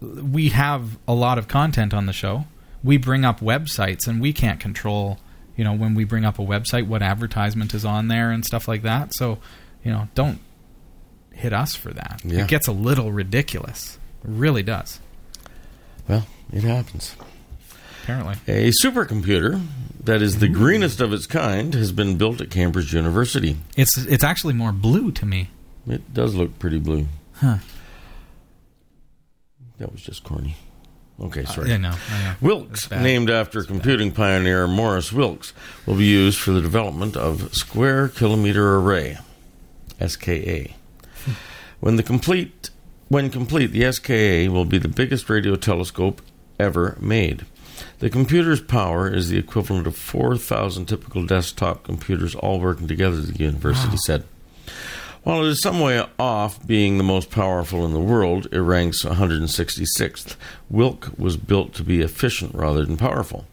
we have a lot of content on the show. We bring up websites, and we can't control, you know, when we bring up a website, what advertisement is on there and stuff like that. So, you know, don't hit us for that. Yeah. It gets a little ridiculous. Really does. Well, it happens. Apparently. A supercomputer that is the greenest of its kind has been built at Cambridge University. It's it's actually more blue to me. It does look pretty blue. Huh. That was just corny. Okay, uh, sorry. Yeah, no. I know. Wilkes, named after computing pioneer Maurice Wilkes, will be used for the development of Square Kilometer Array, SKA. Hmm. When the complete when complete, the SKA will be the biggest radio telescope ever made. The computer's power is the equivalent of 4,000 typical desktop computers all working together, the university said. While it is some way off being the most powerful in the world, it ranks 166th. Wilk was built to be efficient rather than powerful.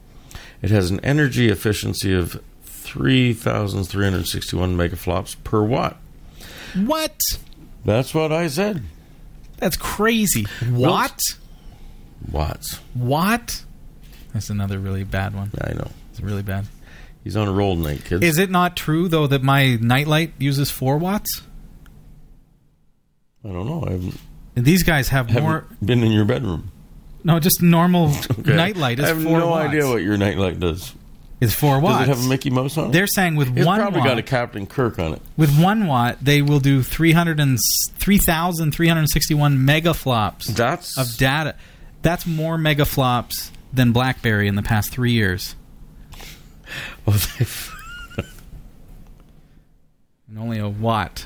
It has an energy efficiency of 3,361 megaflops per watt. What? That's what I said. That's crazy. What? Watts. What? That's another really bad one. I know. It's really bad. He's on a roll tonight, kids. Is it not true though that my nightlight uses four watts? I don't know. I haven't, And these guys have haven't more. been in your bedroom. No, just normal Okay. nightlight is I have four no watts. idea what your nightlight does. Is four watts. Does it have a Mickey Mouse on it? They're saying with it's one probably watt, got a Captain Kirk on it. with one watt, they will do 300 and 3,361 megaflops That's of data. That's more megaflops than BlackBerry in the past three years, they've- and only a watt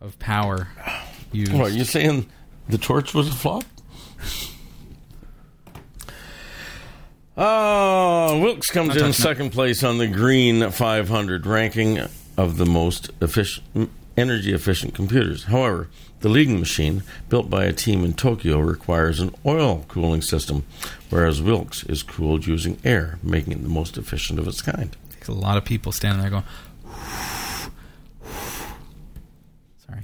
of power used. what, are you saying the torch was a flop? Oh, Wilkes comes in second place on the Green 500 ranking of the most efficient, energy efficient computers. However, the leading machine, built by a team in Tokyo, requires an oil cooling system, whereas Wilkes is cooled using air, making it the most efficient of its kind. A lot of people standing there going. Sorry.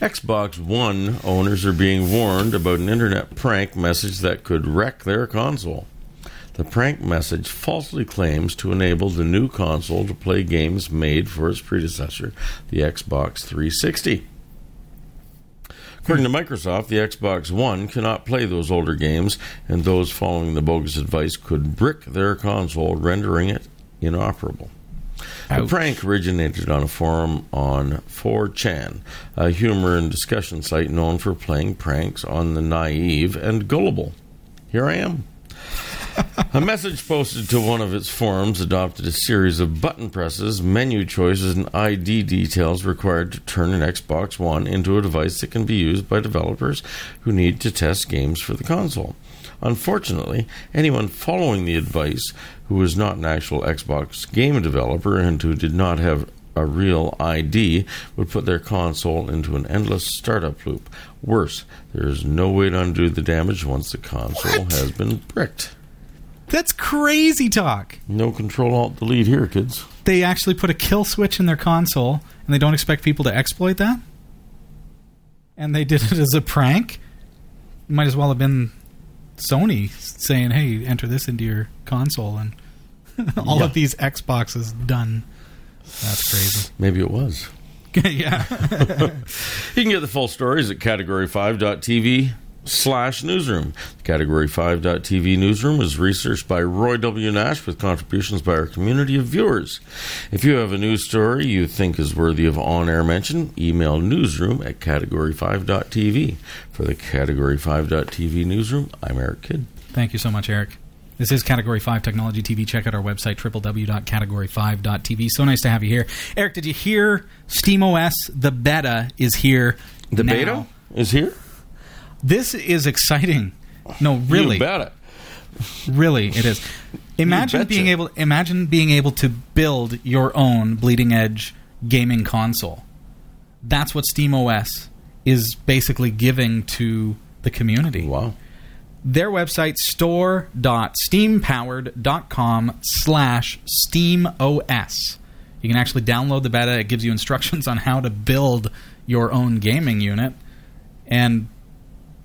Xbox One owners are being warned about an internet prank message that could wreck their console. The prank message falsely claims to enable the new console to play games made for its predecessor, the Xbox 360. According to Microsoft, the Xbox One cannot play those older games, and those following the bogus advice could brick their console, rendering it inoperable. The prank originated on a forum on 4chan, a humor and discussion site known for playing pranks on the naive and gullible. Here I am. A message posted to one of its forums adopted a series of button presses, menu choices, and ID details required to turn an Xbox One into a device that can be used by developers who need to test games for the console. Unfortunately, anyone following the advice who was not an actual Xbox game developer and who did not have a real ID would put their console into an endless startup loop. Worse, there is no way to undo the damage once the console What? has been bricked. That's crazy talk. No control alt delete here, kids. They actually put a kill switch in their console, and they don't expect people to exploit that. And they did it as a prank. Might as well have been Sony saying, "Hey, enter this into your console," and all Yeah. of these Xboxes done. That's crazy. Maybe it was. yeah. You can get the full stories at category5.tv slash newsroom. The Category5.tv newsroom is researched by Roy W. Nash with contributions by our community of viewers. If you have a news story you think is worthy of on-air mention, email newsroom at category5.tv. For the Category5.tv newsroom, I'm Eric Kidd. Thank you so much, Eric. This is Category 5 Technology TV. Check out our website, www.category5.tv. So nice to have you here. Eric, did you hear SteamOS, the beta, is here The now. beta is here? This is exciting. No, really. You bet it. Really, it is. Imagine being able imagine being able to build your own bleeding edge gaming console. That's what SteamOS is basically giving to the community. Wow. Their website store.steampowered.com slash steamos. You can actually download the beta. It gives you instructions on how to build your own gaming unit, and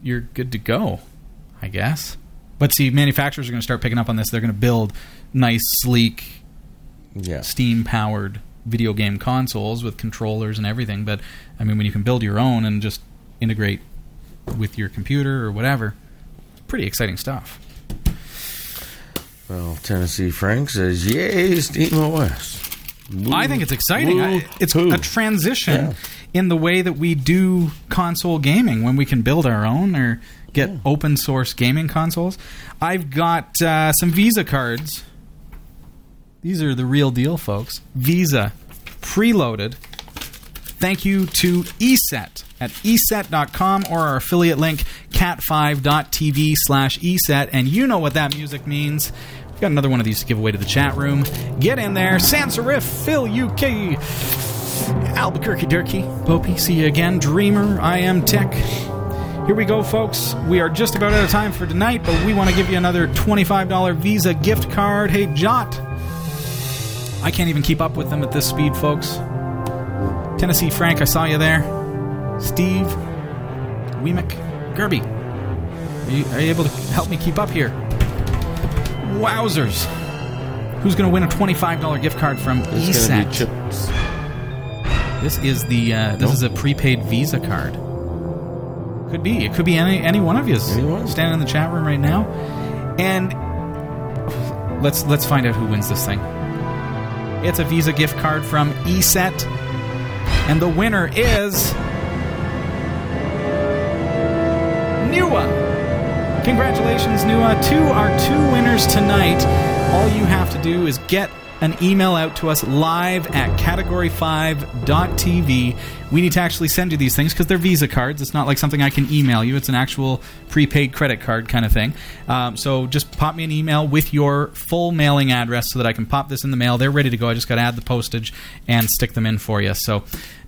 you're good to go, I guess. But see, manufacturers are going to start picking up on this. They're going to build nice, sleek, Yeah. steam powered video game consoles with controllers and everything. But I mean, when you can build your own and just integrate with your computer or whatever, it's pretty exciting stuff. Well, Tennessee Frank says, "Yay, steam SteamOS." I think it's exciting. I, it's Woo-hoo. a transition Yeah. In the way that we do console gaming when we can build our own or get open source gaming consoles. I've got uh, some Visa cards. These are the real deal, folks. Visa preloaded. Thank you to ESET at eset.com or our affiliate link cat5.tv slash eset. And you know what that music means. We've got another one of these to give away to the chat room. Get in there. Sans serif, Phil UK. Albuquerque Durkey, Popey, see you again. Dreamer, I am Tech. Here we go, folks. We are just about out of time for tonight, but we want to give you another $25 Visa gift card. Hey, Jot. I can't even keep up with them at this speed, folks. Tennessee Frank, I saw you there. Steve, Weemick, Gerby. Are you, are you able to help me keep up here? Wowzers. Who's going to win a $25 gift card from This is going to be chips. This is the uh, this Nope. is a prepaid Visa card. Could be. It could be any any one of you standing in the chat room right now. And let's let's find out who wins this thing. It's a Visa gift card from ESET, and the winner is Nua. Congratulations, Nua. Two are two winners tonight. All you have to do is get an email out to us live at category5.tv. We need to actually send you these things because they're Visa cards. It's not like something I can email you, it's an actual prepaid credit card kind of thing. Um, so just pop me an email with your full mailing address so that I can pop this in the mail. They're ready to go. I just got to add the postage and stick them in for you. So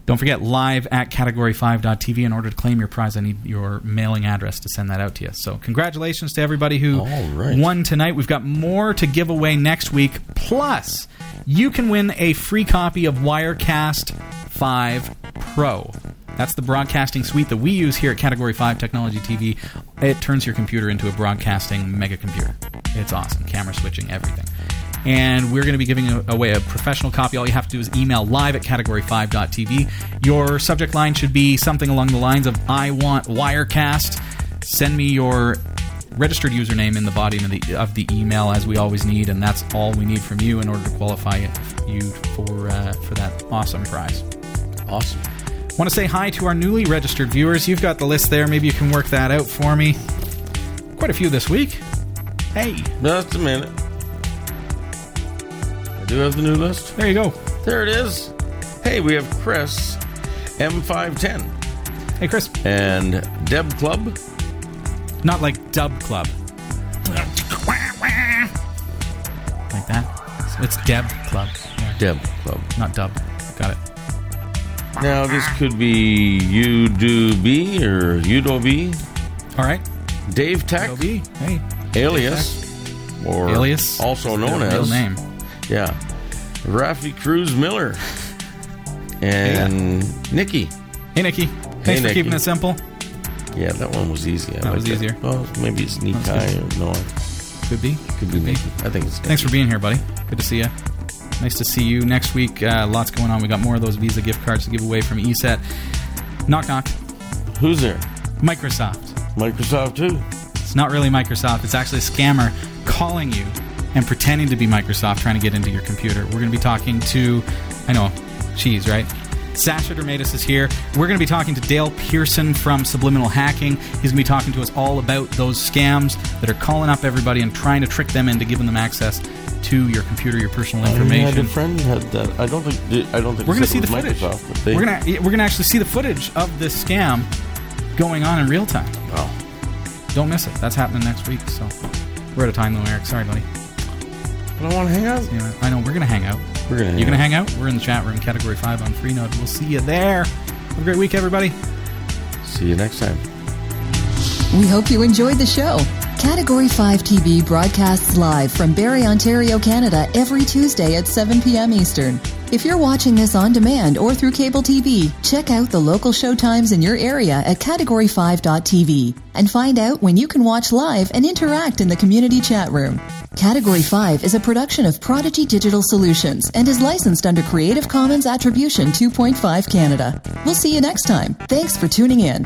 don't forget, live at category5.tv. In order to claim your prize, I need your mailing address to send that out to you. So, congratulations to everybody who right. won tonight. We've got more to give away next week. Plus, you can win a free copy of Wirecast 5 Pro. That's the broadcasting suite that we use here at Category 5 Technology TV. It turns your computer into a broadcasting mega computer. It's awesome. Camera switching, everything and we're going to be giving away a professional copy. All you have to do is email live at category5.tv. Your subject line should be something along the lines of I want Wirecast. Send me your registered username in the body of the, of the email as we always need, and that's all we need from you in order to qualify you for uh, for that awesome prize. Awesome. Want to say hi to our newly registered viewers. You've got the list there. Maybe you can work that out for me. Quite a few this week. Hey, Just a minute. Do have the new list. there you go. There it is. Hey, we have Chris, M510, Hey, Chris. and Deb Club. Not like Dub Club. Like that. It's Deb Club. Yeah, Deb Club. not Dub. Got it. Now, this could be You Do B or Udo B, All right. Dave Tech. Hey. Alias, or Alias. also known as real name. Yeah, Rafi Cruz Miller, and Nikki. Hey, Nikki. Thanks Hey, for Nikki. keeping it simple. Yeah, that one was easy. I That was like easier. Well, maybe it's Nikai or no, Could be. could be Nikki. I think it's Nikki. Thanks for being here, buddy. Good to see you. Nice to see you. Next week, uh, lots going on. We got more of those Visa gift cards to give away from ESET. Knock knock. Who's there? Microsoft. Microsoft too. It's not really Microsoft. It's actually a scammer calling you and pretending to be Microsoft trying to get into your computer. We're going to be talking to, I know, cheese, right? Sasha Dermatis is here. We're going to be talking to Dale Pearson from Subliminal Hacking. He's going to be talking to us all about those scams that are calling up everybody and trying to trick them into giving them access to your computer, your personal I had information. a friend had that. I don't think. I don't think. We're going to see the footage. They, We're going to we're going to actually see the footage of this scam going on in real time. Wow. Don't miss it. That's happening next week. So we're out of time though, Eric. Sorry, buddy. But I want to hang out. Yeah, I know. We're gonna hang out. We're gonna. Hang You gonna out. hang out? We're in the chat room, category five on Freenode. We'll see you there. Have a great week, everybody. See you next time. We hope you enjoyed the show. Category 5 TV broadcasts live from Barrie, Ontario, Canada every Tuesday at 7 p.m. Eastern. If you're watching this on demand or through cable TV, check out the local show times in your area at category5.tv and find out when you can watch live and interact in the community chat room. Category 5 is a production of Prodigy Digital Solutions and is licensed under Creative Commons Attribution 2.5 Canada. We'll see you next time. Thanks for tuning in.